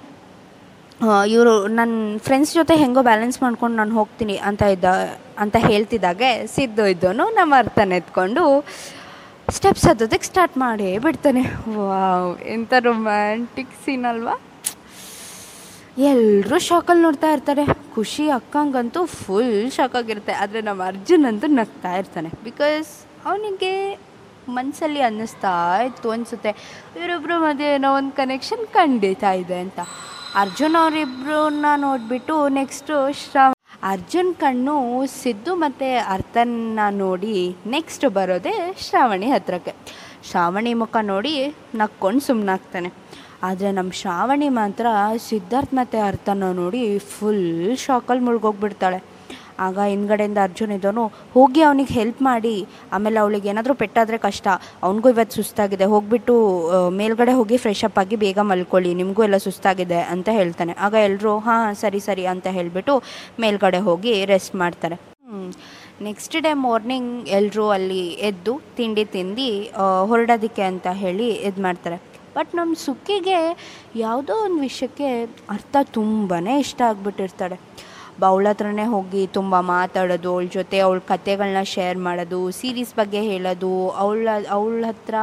ಇವರು ನನ್ನ ಫ್ರೆಂಡ್ಸ್ ಜೊತೆ ಹೆಂಗೋ ಬ್ಯಾಲೆನ್ಸ್ ಮಾಡ್ಕೊಂಡು ನಾನು ಹೋಗ್ತೀನಿ. ಅಂತ ಇದ್ದ, ಅಂತ ಹೇಳ್ತಿದ್ದಾಗೆ ಸಿದ್ದು ಇದ್ದವನು ನಮ್ಮ ಅರ್ಥನ ಎತ್ಕೊಂಡು ಸ್ಟೆಪ್ಸ್ ಹತ್ತೋದಕ್ಕೆ ಸ್ಟಾರ್ಟ್ ಮಾಡೇ ಬಿಡ್ತಾನೆ. ವಾವ್ ಎಂಥ ರೊಮ್ಯಾಂಟಿಕ್ ಸೀನ್ ಅಲ್ವಾ? ಎಲ್ಲರೂ ಶಾಕಲ್ಲಿ ನೋಡ್ತಾ ಇರ್ತಾರೆ. ಖುಷಿ ಅಕ್ಕಂಗಂತೂ ಫುಲ್ ಶಾಕ್ ಆಗಿರುತ್ತೆ. ಆದರೆ ನಮ್ಮ ಅರ್ಜುನ್ ಅಂತೂ ನಗ್ತಾ ಇರ್ತಾನೆ. ಬಿಕಾಸ್ ಅವನಿಗೆ ಮನಸ್ಸಲ್ಲಿ ಅನ್ನಿಸ್ತಾ ಇತ್ತು ಅನಿಸುತ್ತೆ. ಇವರೊಬ್ಬರು ಮಧ್ಯೆ ಏನೋ ಒಂದು ಕನೆಕ್ಷನ್ ಖಂಡಿತ ಇದೆ ಅಂತ. ಅರ್ಜುನ್ ಅವರಿಬ್ಬರನ್ನ ನೋಡಿಬಿಟ್ಟು ನೆಕ್ಸ್ಟು ಅರ್ಜುನ್ ಕಣ್ಣು ಸಿದ್ದು ಮತ್ತು ಅರ್ಥನ ನೋಡಿ ನೆಕ್ಸ್ಟ್ ಬರೋದೇ ಶ್ರಾವಣಿ ಹತ್ರಕ್ಕೆ. ಶ್ರಾವಣಿ ಮುಖ ನೋಡಿ ನಕ್ಕೊಂಡು ಸುಮ್ಮನಾಗ್ತಾನೆ ಆದರೆ ನಮ್ಮ ಶ್ರಾವಣಿ ಮಾತ್ರ ಸಿದ್ಧಾರ್ಥ ಮತ್ತು ಅರ್ಥನ ನೋಡಿ ಫುಲ್ ಶಾಕಲ್ಲಿ ಮುಳುಗೋಗ್ಬಿಡ್ತಾಳೆ. ಆಗ ಹಿಂದ್ಗಡೆಯಿಂದ ಅರ್ಜುನ್ ಇದ್ದವನು ಹೋಗಿ ಅವನಿಗೆ ಹೆಲ್ಪ್ ಮಾಡಿ. ಆಮೇಲೆ ಅವಳಿಗೆ ಏನಾದರೂ ಪೆಟ್ಟಾದರೆ ಕಷ್ಟ. ಅವನಿಗೂ ಇವತ್ತು ಸುಸ್ತಾಗಿದೆ. ಹೋಗ್ಬಿಟ್ಟು ಮೇಲ್ಗಡೆ ಹೋಗಿ ಫ್ರೆಶ್ ಅಪ್ ಆಗಿ ಬೇಗ ಮಲ್ಕೊಳ್ಳಿ. ನಿಮಗೂ ಎಲ್ಲ ಸುಸ್ತಾಗಿದೆ ಅಂತ ಹೇಳ್ತಾನೆ. ಆಗ ಎಲ್ಲರೂ ಹಾಂ, ಸರಿ ಸರಿ ಅಂತ ಹೇಳಿಬಿಟ್ಟು ಮೇಲ್ಗಡೆ ಹೋಗಿ ರೆಸ್ಟ್ ಮಾಡ್ತಾರೆ. ನೆಕ್ಸ್ಟ್ ಡೇ ಮಾರ್ನಿಂಗ್ ಎಲ್ಲರೂ ಅಲ್ಲಿ ಎದ್ದು ತಿಂಡಿ ತಿಂದು ಹೊರಡೋದಕ್ಕೆ ಅಂತ ಹೇಳಿ ಇದು ಮಾಡ್ತಾರೆ. ಬಟ್ ನಮ್ಮ ಸುಕ್ಕಿಗೆ ಯಾವುದೋ ಒಂದು ವಿಷಯಕ್ಕೆ ಅರ್ಥ ತುಂಬಾ ಇಷ್ಟ ಆಗಿಬಿಟ್ಟಿರ್ತಾಳೆ. ಅವಳ ಹತ್ರನೇ ಹೋಗಿ ತುಂಬ ಮಾತಾಡೋದು, ಅವಳ ಜೊತೆ ಅವಳ ಕತೆಗಳನ್ನ ಶೇರ್ ಮಾಡೋದು ಸೀರೀಸ್ ಬಗ್ಗೆ ಹೇಳೋದು, ಅವಳ ಅವಳ ಹತ್ರ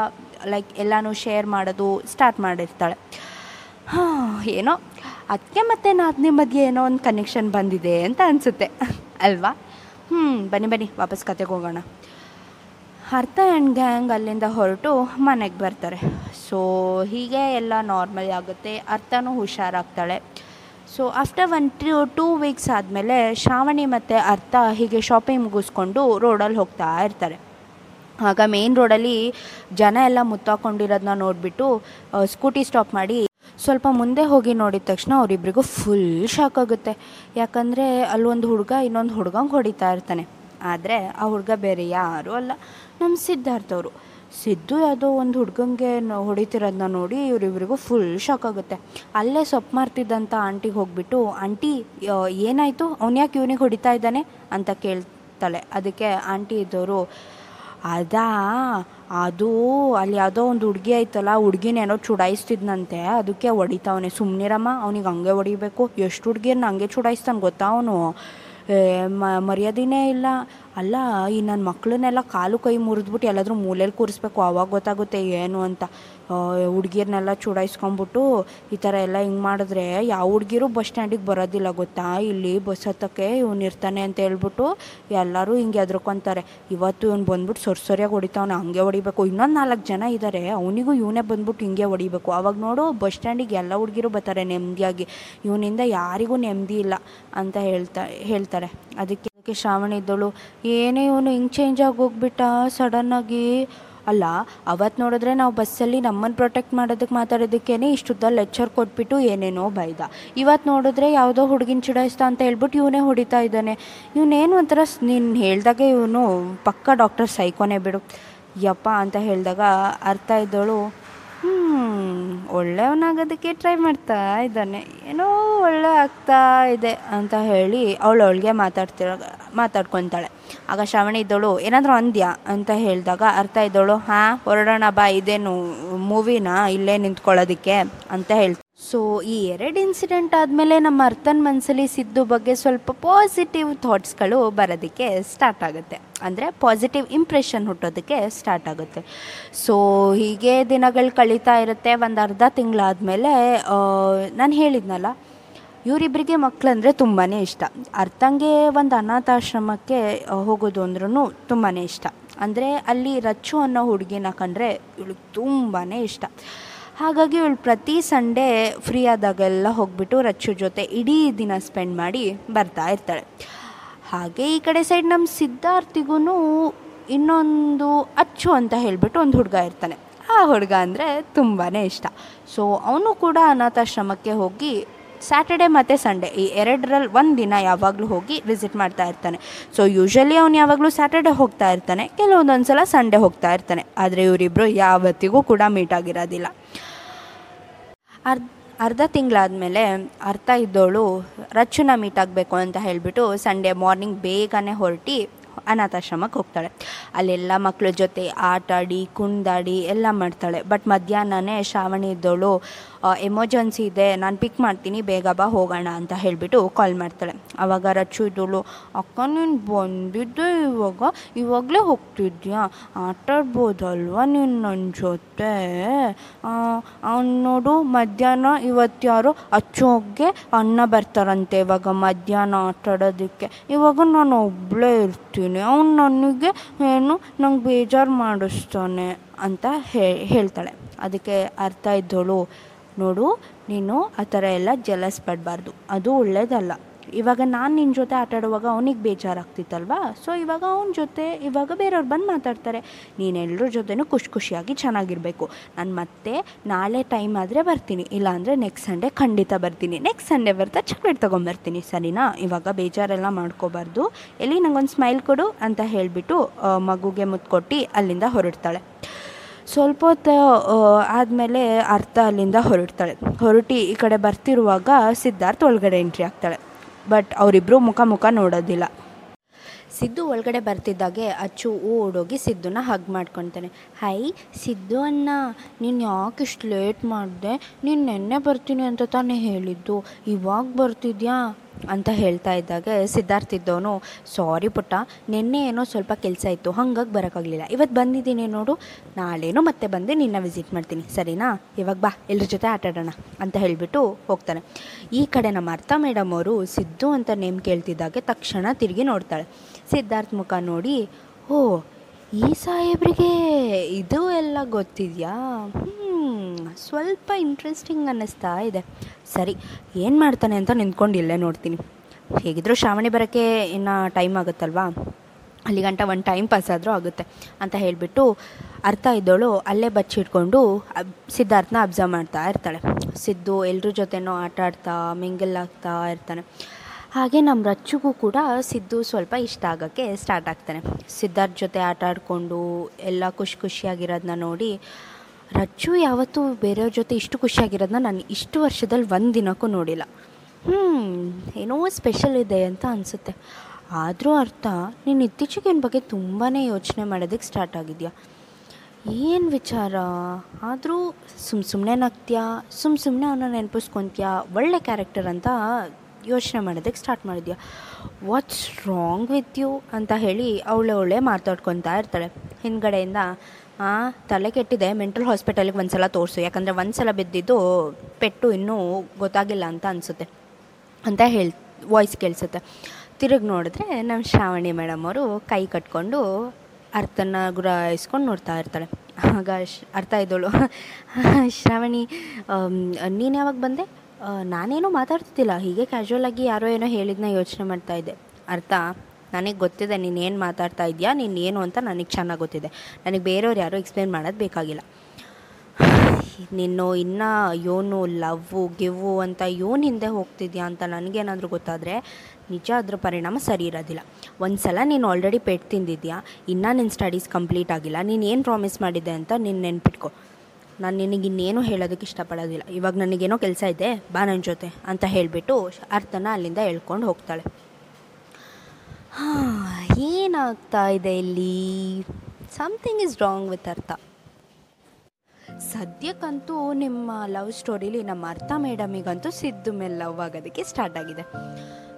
ಲೈಕ್ ಎಲ್ಲನೂ ಶೇರ್ ಮಾಡೋದು ಸ್ಟಾರ್ಟ್ ಮಾಡಿರ್ತಾಳೆ. ಹಾಂ, ಏನೋ ಅದಕ್ಕೆ ಮತ್ತೆ ನಾದನೇ ಮಧ್ಯೆ ಏನೋ ಒಂದು ಕನೆಕ್ಷನ್ ಬಂದಿದೆ ಅಂತ ಅನಿಸುತ್ತೆ. ಅಲ್ವಾ? ಹ್ಞೂ ಬನ್ನಿ ಬನ್ನಿ, ವಾಪಸ್ ಕತೆಗೆ ಹೋಗೋಣ. ಅರ್ಥ ಆ್ಯಂಡ್ ಗ್ಯಾಂಗ್ ಅಲ್ಲಿಂದ ಹೊರಟು ಮನೆಗೆ ಬರ್ತಾರೆ. ಸೊ ಹೀಗೆ ಎಲ್ಲ ನಾರ್ಮಲ್ ಆಗುತ್ತೆ. ಅರ್ಥನೂ ಹುಷಾರಾಗ್ತಾಳೆ. So after one two two weeks ಆದಮೇಲೆ ಶ್ರಾವಣಿ ಮತ್ತು ಅರ್ಥ ಹೀಗೆ ಶಾಪಿಂಗ್ ಮುಗಿಸ್ಕೊಂಡು ರೋಡಲ್ಲಿ ಹೋಗ್ತಾ ಇರ್ತಾರೆ. ಆಗ ಮೇನ್ ರೋಡಲ್ಲಿ ಜನ ಎಲ್ಲ ಮುತ್ತಾಕೊಂಡಿರೋದನ್ನ ನೋಡಿಬಿಟ್ಟು ಸ್ಕೂಟಿ ಸ್ಟಾಪ್ ಮಾಡಿ ಸ್ವಲ್ಪ ಮುಂದೆ ಹೋಗಿ ನೋಡಿದ ತಕ್ಷಣ ಅವರಿಬ್ಬರಿಗೂ ಫುಲ್ ಶಾಕ್ ಆಗುತ್ತೆ. ಯಾಕಂದರೆ ಅಲ್ಲೊಂದು ಹುಡುಗ ಇನ್ನೊಂದು ಹುಡುಗಂಗೆ ಹೊಡಿತಾ ಇರ್ತಾನೆ. ಆದರೆ ಆ ಹುಡುಗ ಬೇರೆ ಯಾರೂ ಅಲ್ಲ. ನಮ್ಮ ಸಿದ್ಧಾರ್ಥ ಅವರು. ಸಿದ್ದು ಯಾವುದೋ ಒಂದು ಹುಡುಗಂಗೆ ಹೊಡಿತಿರೋದನ್ನ ನೋಡಿ ಇವರಿಬ್ರಿಗೂ ಫುಲ್ ಶಾಕ್ ಆಗುತ್ತೆ. ಅಲ್ಲೇ ಸೊಪ್ಪು ಮಾರ್ತಿದ್ದಂಥ ಆಂಟಿಗೆ ಹೋಗ್ಬಿಟ್ಟು, ಆಂಟಿ ಏನಾಯಿತು? ಯಾಕೆ ಇವನಿಗೆ ಹೊಡಿತಾ ಇದ್ದಾನೆ? ಅಂತ ಕೇಳ್ತಾಳೆ. ಅದಕ್ಕೆ ಆಂಟಿ ಇದ್ದವರು ಅದಾ, ಅದು ಅಲ್ಲಿ ಯಾವುದೋ ಒಂದು ಹುಡುಗಿ ಆಯ್ತಲ್ಲ ಹುಡುಗಿನೇನೋ ಚುಡಾಯಿಸ್ತಿದ್ನಂತೆ. ಅದಕ್ಕೆ ಹೊಡಿತಾವನೆ. ಸುಮ್ಮನಿರಮ್ಮ ಅವ್ನಿಗೆ ಹಂಗೆ ಹೊಡಿಬೇಕು. ಎಷ್ಟು ಹುಡುಗಿಯನ್ನ ಹಂಗೆ ಚುಡಾಯಿಸ್ತಾನೆ ಗೊತ್ತಾ ಅವನು? ಮರ್ಯಾದೆನೇ ಇಲ್ಲ. ಅಲ್ಲ, ಈ ನನ್ನ ಮಕ್ಕಳನ್ನೆಲ್ಲ ಕಾಲು ಕೈ ಮುರಿದ್ಬಿಟ್ಟು ಎಲ್ಲಾದರೂ ಮೂಲೆಯಲ್ಲಿ ಕೂರಿಸ್ಬೇಕು, ಅವಾಗ ಗೊತ್ತಾಗುತ್ತೆ ಏನು ಅಂತ. ಹುಡುಗಿಯರ್ನೆಲ್ಲ ಚುಡಾಯಿಸ್ಕೊಂಬಿಟ್ಟು ಈ ಥರ ಎಲ್ಲ ಹಿಂಗೆ ಮಾಡಿದ್ರೆ ಯಾವ ಹುಡುಗಿರು ಬಸ್ ಸ್ಟ್ಯಾಂಡಿಗೆ ಬರೋದಿಲ್ಲ ಗೊತ್ತಾ? ಇಲ್ಲಿ ಬಸ್ ಹತ್ತಕ್ಕೆ ಇವ್ನು ಇರ್ತಾನೆ ಅಂತ ಹೇಳ್ಬಿಟ್ಟು ಎಲ್ಲರೂ ಹಿಂಗೆ ಎದ್ರಕೊಂತಾರೆ ಇವತ್ತು ಇವ್ನು ಬಂದ್ಬಿಟ್ಟು ಸೊರ್ ಸೊರಿಯಾಗಿ ಹೊಡಿತಾವನ, ಹಂಗೆ ಹೊಡಿಬೇಕು. ಇನ್ನೊಂದು ನಾಲ್ಕು ಜನ ಇದ್ದಾರೆ ಅವನಿಗೂ ಇವನೇ ಬಂದ್ಬಿಟ್ಟು ಹಿಂಗೆ ಹೊಡಿಬೇಕು. ಅವಾಗ ನೋಡು ಬಸ್ ಸ್ಟ್ಯಾಂಡಿಗೆ ಎಲ್ಲ ಹುಡುಗಿರು ಬರ್ತಾರೆ ನೆಮ್ಮದಿಯಾಗಿ ಇವನಿಂದ ಯಾರಿಗೂ ನೆಮ್ಮದಿ ಇಲ್ಲ ಅಂತ ಹೇಳ್ತಾ, ಹೇಳ್ತಾರೆ. ಅದಕ್ಕೆ ಶ್ರಾವಣ ಇದ್ದಳು, ಏನೇ ಇವನು ಹಿಂಗೆ ಚೇಂಜ್ ಆಗಿ ಹೋಗ್ಬಿಟ್ಟ ಸಡನ್ನಾಗಿ ಅಲ್ಲ ಅವತ್ತು ನೋಡಿದ್ರೆ ನಾವು ಬಸ್ಸಲ್ಲಿ ನಮ್ಮನ್ನು ಪ್ರೊಟೆಕ್ಟ್ ಮಾಡೋದಕ್ಕೆ ಮಾತಾಡೋದಕ್ಕೇನೆ ಇಷ್ಟುದ್ದ ಲೆಕ್ಚರ್ ಕೊಟ್ಬಿಟ್ಟು ಏನೇನೋ ಬೈದ. ಇವತ್ತು ನೋಡಿದ್ರೆ ಯಾವುದೋ ಹುಡುಗಿನ ಚುಡಾಯಿಸ್ತಾ ಅಂತ ಹೇಳ್ಬಿಟ್ಟು ಇವನೇ ಹೊಡಿತಾ ಇದ್ದಾನೆ. ಇವನೇನು ಒಂಥರ ನೀನು ಹೇಳ್ದಾಗ ಇವನು ಪಕ್ಕ ಡಾಕ್ಟರ್ ಸೈಕೋನೇ ಬಿಡು. ಯಪ್ಪ ಅಂತ ಹೇಳಿದಾಗ ಅರ್ಥ ಇದ್ದವಳು ಹ್ಞೂ ಒಳ್ಳೆಯವನಾಗೋದಕ್ಕೆ ಟ್ರೈ ಮಾಡ್ತಾ ಇದ್ದಾನೆ. ಏನೋ ಒಳ್ಳೆ ಆಗ್ತಾ ಇದೆ ಅಂತ ಹೇಳಿ ಅವಳು ಅವಳಿಗೆ ಮಾತಾಡ್ತಿರೋ, ಮಾತಾಡ್ಕೊತಾಳೆ. ಆಗ ಶ್ರಾವಣಿ ಇದ್ದವಳು ಏನಾದರೂ ಅಂದ್ಯ ಅಂತ ಹೇಳಿದಾಗ ಅರ್ಥ ಇದ್ದವಳು ಹಾಂ, ಹೊರಡೋಣ ಬಾ, ಇದೇನು ಮೂವಿನ ಇಲ್ಲೇ ನಿಂತ್ಕೊಳ್ಳೋದಕ್ಕೆ, ಅಂತ ಹೇಳ್ತಾ ಸೊ ಈ ಎರಡು ಇನ್ಸಿಡೆಂಟ್ ಆದಮೇಲೆ ನಮ್ಮ ಅರ್ಥನ ಮನಸ್ಸಲ್ಲಿ ಸಿದ್ದು ಬಗ್ಗೆ ಸ್ವಲ್ಪ ಪಾಸಿಟಿವ್ ಥಾಟ್ಸ್ಗಳು ಬರೋದಕ್ಕೆ ಸ್ಟಾರ್ಟ್ ಆಗುತ್ತೆ. ಅಂದರೆ ಪಾಸಿಟಿವ್ ಇಂಪ್ರೆಷನ್ ಹುಟ್ಟೋದಕ್ಕೆ ಸ್ಟಾರ್ಟ್ ಆಗುತ್ತೆ. ಸೊ ಹೀಗೆ ದಿನಗಳು ಕಳೀತಾ ಇರುತ್ತೆ. ಒಂದು ಅರ್ಧ ತಿಂಗಳಾದಮೇಲೆ ನಾನು ಹೇಳಿದ್ನಲ್ಲ ಇವರಿಬ್ಬರಿಗೆ ಮಕ್ಕಳಂದರೆ ತುಂಬಾ ಇಷ್ಟ. ಅರ್ಥಂಗೆ ಒಂದು ಅನಾಥಾಶ್ರಮಕ್ಕೆ ಹೋಗೋದು ಅಂದ್ರೂ ತುಂಬಾ ಇಷ್ಟ. ಅಂದರೆ ಅಲ್ಲಿ ರಚ್ಚು ಅನ್ನೋ ಹುಡುಗಿನ ಕಂಡ್ರೆ ಇವಳಿಗೆ ತುಂಬಾ ಇಷ್ಟ. ಹಾಗಾಗಿ ಇವಳು ಪ್ರತಿ ಸಂಡೇ ಫ್ರೀ ಆದಾಗೆಲ್ಲ ಹೋಗ್ಬಿಟ್ಟು ರಚ್ಚು ಜೊತೆ ಇಡೀ ದಿನ ಸ್ಪೆಂಡ್ ಮಾಡಿ ಬರ್ತಾ ಇರ್ತಾಳೆ. ಹಾಗೆ ಈ ಕಡೆ ಸೈಡ್ ನಮ್ಮ ಸಿದ್ಧಾರ್ಥಿಗೂ ಇನ್ನೊಂದು ಅಚ್ಚು ಅಂತ ಹೇಳಿಬಿಟ್ಟು ಒಂದು ಹುಡುಗ ಇರ್ತಾನೆ. ಆ ಹುಡುಗ ಅಂದರೆ ತುಂಬಾ ಇಷ್ಟ. ಸೊ ಅವನು ಕೂಡ ಅನಾಥಾಶ್ರಮಕ್ಕೆ ಹೋಗಿ ಸ್ಯಾಟರ್ಡೆ ಮತ್ತು ಸಂಡೇ ಈ ಎರಡರಲ್ಲಿ ಒಂದು ದಿನ ಯಾವಾಗಲೂ ಹೋಗಿ ವಿಸಿಟ್ ಮಾಡ್ತಾ ಇರ್ತಾನೆ. ಸೊ ಯೂಶ್ವಲಿ ಅವ್ನು ಯಾವಾಗಲೂ ಸ್ಯಾಟರ್ಡೆ ಹೋಗ್ತಾ ಇರ್ತಾನೆ ಕೆಲವೊಂದೊಂದು ಸಲ ಸಂಡೇ ಹೋಗ್ತಾ ಇರ್ತಾನೆ. ಆದರೆ ಇವರಿಬ್ಬರು ಯಾವತ್ತಿಗೂ ಕೂಡ ಮೀಟ್ ಆಗಿರೋದಿಲ್ಲ. ಅರ್ಧ ಅರ್ಧ ತಿಂಗಳಾದಮೇಲೆ ಅರ್ಥ ಇದ್ದವಳು ರಚ್ಚುನ ಮೀಟ್ ಆಗಬೇಕು ಅಂತ ಹೇಳಿಬಿಟ್ಟು ಸಂಡೇ ಮಾರ್ನಿಂಗ್ ಬೇಗನೆ ಹೊರಟಿ ಅನಾಥಾಶ್ರಮಕ್ಕೆ ಹೋಗ್ತಾಳೆ. ಅಲ್ಲೆಲ್ಲ ಮಕ್ಕಳ ಜೊತೆ ಆಟಾಡಿ, ಕುಣ್ದಾಡಿ, ಎಲ್ಲ ಮಾಡ್ತಾಳೆ. ಬಟ್ ಮಧ್ಯಾಹ್ನನೇ ಶ್ರಾವಣಿ ಇದ್ದವಳು ಎಮರ್ಜೆನ್ಸಿ ಇದೆ, ನಾನು ಪಿಕ್ ಮಾಡ್ತೀನಿ, ಬೇಗ ಬಾ, ಹೋಗೋಣ ಅಂತ ಹೇಳಿಬಿಟ್ಟು ಕಾಲ್ ಮಾಡ್ತಾಳೆ. ಆವಾಗ ರಚ್ಚು ಇದ್ದಳು ಅಕ್ಕ, ನೀನು ಬಂದಿದ್ದೆ ಇವಾಗ? ಇವಾಗಲೇ ಹೋಗ್ತಿದ್ಯಾ? ಆಟ ಆಡ್ಬೋದಲ್ವಾ ನೀನು ನನ್ನ ಜೊತೆ? ಅವ್ನು ನೋಡು, ಮಧ್ಯಾಹ್ನ ಇವತ್ತು ಯಾರೋ ಅಚ್ಚೋಗೆ ಅನ್ನ ಬರ್ತಾರಂತೆ ಇವಾಗ ಮಧ್ಯಾಹ್ನ ಆಟಾಡೋದಕ್ಕೆ ಇವಾಗ ನಾನು ಒಬ್ಬಳೇ ಇರ್ತೀನಿ, ಅವ್ನು ನನಗೆ ಏನು, ನಂಗೆ ಬೇಜಾರು ಮಾಡಿಸ್ತಾನೆ, ಅಂತ ಹೇಳ್ತಾಳೆ. ಅದಕ್ಕೆ ಅರ್ಥ ಇದ್ದವಳು ನೋಡು, ನೀನು ಆ ಥರ ಎಲ್ಲ ಜಲಸ್ ಪಡಬಾರ್ದು. ಅದು ಒಳ್ಳೇದಲ್ಲ. ಇವಾಗ ನಾನು ನಿನ್ನ ಜೊತೆ ಆಟಾಡುವಾಗ ಅವನಿಗೆ ಬೇಜಾರಾಗ್ತಿತ್ತಲ್ವಾ? ಸೊ ಇವಾಗ ಅವನ ಜೊತೆ, ಇವಾಗ ಬೇರೆಯವ್ರು ಬಂದು ಮಾತಾಡ್ತಾರೆ. ನೀನೆಲ್ಲರ ಜೊತೆನೂ ಖುಷಿ ಖುಷಿಯಾಗಿ ಚೆನ್ನಾಗಿರಬೇಕು. ನಾನು ಮತ್ತೆ ನಾಳೆ ಟೈಮ್ ಆದರೆ ಬರ್ತೀನಿ. ಇಲ್ಲಾಂದರೆ ನೆಕ್ಸ್ಟ್ ಸಂಡೇ ಖಂಡಿತ ಬರ್ತೀನಿ. ನೆಕ್ಸ್ಟ್ ಸಂಡೇ ಬರ್ತಾ ಚಾಕ್ಲೇಟ್ ತೊಗೊಂಬರ್ತೀನಿ, ಸರಿನಾ? ಇವಾಗ ಬೇಜಾರೆಲ್ಲ ಮಾಡ್ಕೋಬಾರ್ದು. ಎಲ್ಲಿ ನಂಗೊಂದು ಸ್ಮೈಲ್ ಕೊಡು ಅಂತ ಹೇಳಿಬಿಟ್ಟು ಮಗುಗೆ ಮುತ್ಕೊಟ್ಟು ಅಲ್ಲಿಂದ ಹೊರಡ್ತಾಳೆ. ಸ್ವಲ್ಪ ಹೊತ್ತು ಆದಮೇಲೆ ಅರ್ಥ ಅಲ್ಲಿಂದ ಹೊರಡ್ತಾಳೆ. ಹೊರಟಿ ಈ ಕಡೆ ಬರ್ತಿರುವಾಗ ಸಿದ್ಧಾರ್ಥ್ ಒಳಗಡೆ ಎಂಟ್ರಿ ಆಗ್ತಾಳೆ. ಬಟ್ ಅವರಿಬ್ಬರು ಮುಖ ಮುಖ ನೋಡೋದಿಲ್ಲ. ಸಿದ್ದು ಒಳಗಡೆ ಬರ್ತಿದ್ದಾಗೆ ಅಚ್ಚು ಓಡೋಗಿ ಸಿದ್ದುನ ಹಗ್ ಮಾಡ್ಕೊತಾನೆ. ಹೈ, ಸಿದ್ದು ಅಣ್ಣ, ನೀನು ಯಾಕೆ ಇಷ್ಟು ಲೇಟ್ ಮಾಡಿದೆ? ನೀನು ನೆನ್ನೆ ಬರ್ತೀನಿ ಅಂತ ತಾನೇ ಹೇಳಿದ್ದು. ಇವಾಗ ಬರ್ತಿದ್ಯಾ? ಅಂತ ಹೇಳ್ತಾ ಇದ್ದಾಗ ಸಿದ್ಧಾರ್ಥ ಇದ್ದವನು ಸಾರಿ ಪುಟ್ಟ, ನಿನ್ನೆ ಏನೋ ಸ್ವಲ್ಪ ಕೆಲಸ ಇತ್ತು, ಹಂಗಾಗಿ ಬರೋಕ್ಕಾಗಲಿಲ್ಲ. ಇವತ್ತು ಬಂದಿದ್ದೀನಿ ನೋಡು, ನಾಳೆನೋ ಮತ್ತೆ ಬಂದು ನಿನ್ನ ವಿಸಿಟ್ ಮಾಡ್ತೀನಿ, ಸರಿನಾ? ಇವಾಗ ಬಾ ಎಲ್ಲರ ಜೊತೆ ಆಟ ಆಡೋಣ ಅಂತ ಹೇಳಿಬಿಟ್ಟು ಹೋಗ್ತಾನೆ. ಈ ಕಡೆ ನಮ್ಮ ಅರ್ಥ ಮೇಡಮ್ ಅವರು ಸಿದ್ದು ಅಂತ ನೇಮ್ ಕೇಳ್ತಿದ್ದಾಗೆ ತಕ್ಷಣ ತಿರುಗಿ ನೋಡ್ತಾಳೆ. ಸಿದ್ಧಾರ್ಥ ಮುಖ ನೋಡಿ, ಓ, ಈ ಸಾಹೇಬ್ರಿಗೆ ಇದು ಎಲ್ಲ ಗೊತ್ತಿದೆಯಾ? ಸ್ವಲ್ಪ ಇಂಟ್ರೆಸ್ಟಿಂಗ್ ಅನ್ನಿಸ್ತಾ ಇದೆ. ಸರಿ, ಏನು ಮಾಡ್ತಾನೆ ಅಂತ ನಿಂತ್ಕೊಂಡು ಇಲ್ಲೇ ನೋಡ್ತೀನಿ. ಹೇಗಿದ್ದರೂ ಶ್ರಾವಣಿ ಬರೋಕ್ಕೆ ಇನ್ನು ಟೈಮ್ ಆಗುತ್ತಲ್ವಾ? ಅಲ್ಲಿ ಗಂಟ ಒಂದು ಟೈಮ್ ಪಾಸ್ ಆದರೂ ಆಗುತ್ತೆ ಅಂತ ಹೇಳಿಬಿಟ್ಟು ಅರ್ಥ ಇದ್ದವಳು ಅಲ್ಲೇ ಬಚ್ಚಿಟ್ಕೊಂಡು ಸಿದ್ಧಾರ್ಥನ ಅಬ್ಸರ್ವ್ ಮಾಡ್ತಾ ಇರ್ತಾಳೆ. ಸಿದ್ದು ಎಲ್ಲರ ಜೊತೆನೂ ಆಟ ಆಡ್ತಾ ಮಿಂಗಲ್ ಆಗ್ತಾ ಇರ್ತಾನೆ. ಹಾಗೆ ನಮ್ಮ ರಚ್ಚಿಗೂ ಕೂಡ ಸಿದ್ದು ಸ್ವಲ್ಪ ಇಷ್ಟ ಆಗೋಕ್ಕೆ ಸ್ಟಾರ್ಟ್ ಆಗ್ತಾನೆ. ಸಿದ್ಧಾರ್ಥ ಜೊತೆ ಆಟ ಆಡಿಕೊಂಡು, ಎಲ್ಲ ಖುಷಿ ಖುಷಿಯಾಗಿರೋದನ್ನ ನೋಡಿ ರಚ್ಚು ಯಾವತ್ತೂ ಬೇರೆಯವ್ರ ಜೊತೆ ಇಷ್ಟು ಖುಷಿಯಾಗಿರೋದನ್ನ ನಾನು ಇಷ್ಟು ವರ್ಷದಲ್ಲಿ ಒಂದು ದಿನಕ್ಕೂ ನೋಡಿಲ್ಲ. ಹ್ಞೂ ಏನೋ ಸ್ಪೆಷಲ್ ಇದೆ ಅಂತ ಅನಿಸುತ್ತೆ. ಆದರೂ ಅರ್ಥ, ನೀನು ಇತ್ತೀಚೆಗೆ ನನ್ನ ಬಗ್ಗೆ ತುಂಬಾ ಯೋಚನೆ ಮಾಡೋದಕ್ಕೆ ಸ್ಟಾರ್ಟ್ ಆಗಿದೆಯಾ? ಏನು ವಿಚಾರ? ಆದರೂ ಸುಮ್ಮ ಸುಮ್ಮನೆ ನಗ್ತೀಯಾ? ಸುಮ್ಮ ಸುಮ್ಮನೆ ಅವನ್ನ ನೆನಪಿಸ್ಕೊತೀಯಾ? ಒಳ್ಳೆ ಕ್ಯಾರೆಕ್ಟರ್ ಅಂತ ಯೋಚನೆ ಮಾಡೋದಕ್ಕೆ ಸ್ಟಾರ್ಟ್ ಮಾಡಿದ್ಯಾ? ವಾಟ್ಸ್ ರಾಂಗ್ ವಿತ್ ಯು ಅಂತ ಹೇಳಿ ಅವಳೆ ಒಳ್ಳೆ ಮಾತಾಡ್ಕೊತಾ ಇರ್ತಾಳೆ. ಹಿಂದ್ಗಡೆಯಿಂದ ತಲೆ ಕೆಟ್ಟಿದೆ. ಮೆಂಟಲ್ ಹಾಸ್ಪಿಟಲ್ಗೆ ಒಂದು ಸಲ ತೋರಿಸು. ಯಾಕಂದರೆ ಒಂದು ಸಲ ಬಿದ್ದಿದ್ದು ಪೆಟ್ಟು ಇನ್ನೂ ಗೊತ್ತಾಗಿಲ್ಲ ಅಂತ ಅನಿಸುತ್ತೆ. ಅಂತ ಹೇಳಿ ವಾಯ್ಸ್ ಕೇಳಿಸುತ್ತೆ. ತಿರುಗಿ ನೋಡಿದ್ರೆ ನಮ್ಮ ಶ್ರಾವಣಿ ಮೇಡಮ್ ಅವರು ಕೈ ಕಟ್ಕೊಂಡು ಅರ್ಥನ ಗುರಾಯಿಸ್ಕೊಂಡು ನೋಡ್ತಾ ಇರ್ತಾಳೆ. ಆಗ ಅರ್ಥ ಇದ್ದಳು ಶ್ರಾವಣಿ ನೀನು ಯಾವಾಗ ಬಂದೆ? ನಾನೇನೂ ಮಾತಾಡ್ತಿದ್ದಿಲ್ಲ. ಹೀಗೆ ಕ್ಯಾಶುವಲ್ ಆಗಿ ಯಾರೋ ಏನೋ ಹೇಳಿದ್ನ ಯೋಚನೆ ಮಾಡ್ತಾ ಇದ್ದೆ. ಅರ್ಥ? ನನಗೆ ಗೊತ್ತಿದೆ ನೀನು ಏನು ಮಾತಾಡ್ತಾ ಇದೆಯಾ, ನೀನು ಏನು ಅಂತ ನನಗೆ ಚೆನ್ನಾಗಿ ಗೊತ್ತಿದೆ. ನನಗೆ ಬೇರೆಯವ್ರು ಯಾರೂ ಎಕ್ಸ್ಪ್ಲೇನ್ ಮಾಡೋದು ಬೇಕಾಗಿಲ್ಲ. ನಿನ್ನ, ಇನ್ನೂ ಯೋನು, ಲವ್ವು, ಗಿವ್ವು ಅಂತ ಯೋನ್ ಹಿಂದೆ ಹೋಗ್ತಿದ್ಯಾ ಅಂತ ನನಗೇನಾದರೂ ಗೊತ್ತಾದರೆ ನಿಜ ಅದ್ರ ಪರಿಣಾಮ ಸರಿ ಇರೋದಿಲ್ಲ. ಒಂದು ಸಲ ನೀನು ಆಲ್ರೆಡಿ ಪೆಟ್ ತಿಂದಿದ್ಯಾ, ಇನ್ನೂ ನಿನ್ನ ಸ್ಟಡೀಸ್ ಕಂಪ್ಲೀಟ್ ಆಗಿಲ್ಲ, ನೀನು ಏನು ಪ್ರಾಮಿಸ್ ಮಾಡಿದ್ದೆ ಅಂತ ನೀನು ನೆನ್ಪಿಟ್ಕೊ. ನಾನು ನಿನಗೆ ಇನ್ನೇನು ಹೇಳೋದಕ್ಕೆ ಇಷ್ಟಪಡೋದಿಲ್ಲ. ಇವಾಗ ನನಗೇನೋ ಕೆಲಸ ಇದೆ, ಬಾ ನನ್ನ ಜೊತೆ ಅಂತ ಹೇಳಿಬಿಟ್ಟು ಅರ್ಥನ ಅಲ್ಲಿಂದ ಹೇಳ್ಕೊಂಡು ಹೋಗ್ತಾಳೆ. ಹಾಂ, ಏನಾಗ್ತಾ ಇದೆ ಇಲ್ಲಿ? ಸಮಥಿಂಗ್ ಇಸ್ ರಾಂಗ್ ವಿತ್ ಅರ್ಥ. ಸದ್ಯಕ್ಕಂತೂ ನಿಮ್ಮ ಲವ್ ಸ್ಟೋರಿಲಿ ನಮ್ಮ ಅರ್ಥ ಮೇಡಮಿಗಂತೂ ಸಿದ್ದು ಮೇಲೆ ಲವ್ ಆಗೋದಕ್ಕೆ ಸ್ಟಾರ್ಟ್ ಆಗಿದೆ.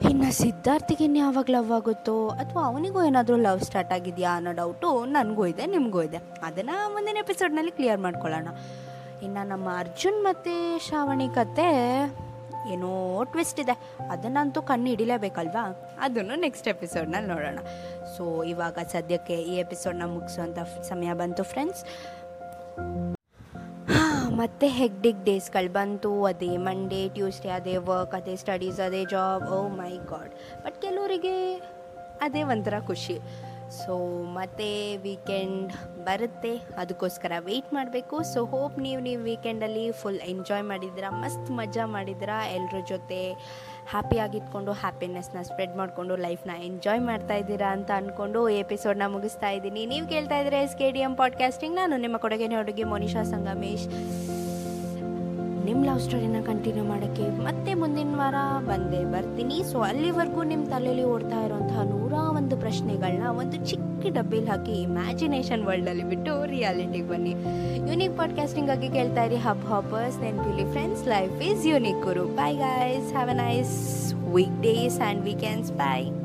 ಇನ್ನು ಸಿದ್ಧಾರ್ಥಿಗೆ ಯಾವಾಗ ಲವ್ ಆಗುತ್ತೋ ಅಥವಾ ಅವನಿಗೂ ಏನಾದರೂ ಲವ್ ಸ್ಟಾರ್ಟ್ ಆಗಿದೆಯಾ ಅನ್ನೋ ಡೌಟು ನನಗೂ ಇದೆ, ನಿಮಗೂ ಇದೆ. ಅದನ್ನು ಮುಂದಿನ ಎಪಿಸೋಡ್ನಲ್ಲಿ ಕ್ಲಿಯರ್ ಮಾಡ್ಕೊಳ್ಳೋಣ. ಇನ್ನು ನಮ್ಮ ಅರ್ಜುನ್ ಮತ್ತು ಶ್ರಾವಣಿ ಕತೆ ಏನೋ ಟ್ವಿಸ್ಟ್ ಇದೆ. ಅದನ್ನಂತೂ ಕಣ್ಣು ಹಿಡಿಲೇಬೇಕಲ್ವಾ? ಅದನ್ನು ನೆಕ್ಸ್ಟ್ ಎಪಿಸೋಡ್ನಲ್ಲಿ ನೋಡೋಣ. ಸೊ ಇವಾಗ ಸದ್ಯಕ್ಕೆ ಈ ಎಪಿಸೋಡ್ನ ಮುಗಿಸುವಂಥ ಸಮಯ ಬಂತು ಫ್ರೆಂಡ್ಸ್ ಮತ್ತೆ ಹೆಗ್ಡಿಗ್ ಡೇಸ್ಗಳು ಬಂತು. ಅದೇ ಮಂಡೇ ಟ್ಯೂಸ್ಡೇ ಅದೇ ವರ್ಕ್ ಅದೇ ಸ್ಟಡೀಸ್ ಅದೇ job oh my God but ಕೆಲವರಿಗೆ ಅದೇ ಒಂಥರ ಖುಷಿ. ಸೊ ಮತ್ತೆ ವೀಕೆಂಡ್ ಬರುತ್ತೆ. ಅದಕ್ಕೋಸ್ಕರ ವೆಯ್ಟ್ ಮಾಡಬೇಕು. ಸೊ ಹೋಪ್ ನೀವು ನೀವು ವೀಕೆಂಡಲ್ಲಿ ಫುಲ್ ಎಂಜಾಯ್ ಮಾಡಿದ್ದೀರಾ, ಮಸ್ತ್ ಮಜಾ ಮಾಡಿದ್ದೀರಾ ಎಲ್ಲರ ಜೊತೆ ಹ್ಯಾಪಿಯಾಗಿಟ್ಕೊಂಡು ಹ್ಯಾಪಿನೆಸ್ನ ಸ್ಪ್ರೆಡ್ ಮಾಡಿಕೊಂಡು ಲೈಫ್ನ ಎಂಜಾಯ್ ಮಾಡ್ತಾ ಇದ್ದೀರಾ ಅಂತ ಅಂದ್ಕೊಂಡು ಎಪಿಸೋಡ್ನ ಮುಗಿಸ್ತಾ ಇದ್ದೀನಿ. ನೀವು ಕೇಳ್ತಾ ಇದ್ರೆ S K D M podcasting ನಾನು ನಿಮ್ಮ ಕೊಡುಗೆನೇ ಹುಡುಗಿ ಮೋನಿಶಾ ಸಂಗಮೇಶ್. ನಿಮ್ಮ ಲವ್ ಸ್ಟೋರಿನ ಕಂಟಿನ್ಯೂ ಮಾಡೋಕ್ಕೆ ಮತ್ತೆ ಮುಂದಿನ ವಾರ ಬಂದೇ ಬರ್ತೀನಿ. ಸೊ ಅಲ್ಲಿವರೆಗೂ ನಿಮ್ಮ ತಲೆಯಲ್ಲಿ ಓಡ್ತಾ ಇರೋಂತಹ ನೂರ ಒಂದು ಪ್ರಶ್ನೆಗಳನ್ನ ಒಂದು ಚಿಕ್ಕ ಡಬ್ಬಿಲಿ ಹಾಕಿ ಇಮ್ಯಾಜಿನೇಷನ್ ವರ್ಲ್ಡಲ್ಲಿ ಬಿಟ್ಟು ರಿಯಾಲಿಟಿಗೆ ಬನ್ನಿ. ಯುನೀಕ್ ಪಾಡ್ಕಾಸ್ಟಿಂಗ್ ಆಗಿ ಕೇಳ್ತಾ ಇರಿ ಹಬ್ ಹಾಪರ್ಸ್ ನೆನ್ಪಿಲಿ friends life is unique Guru bye guys have a nice weekdays and weekends bye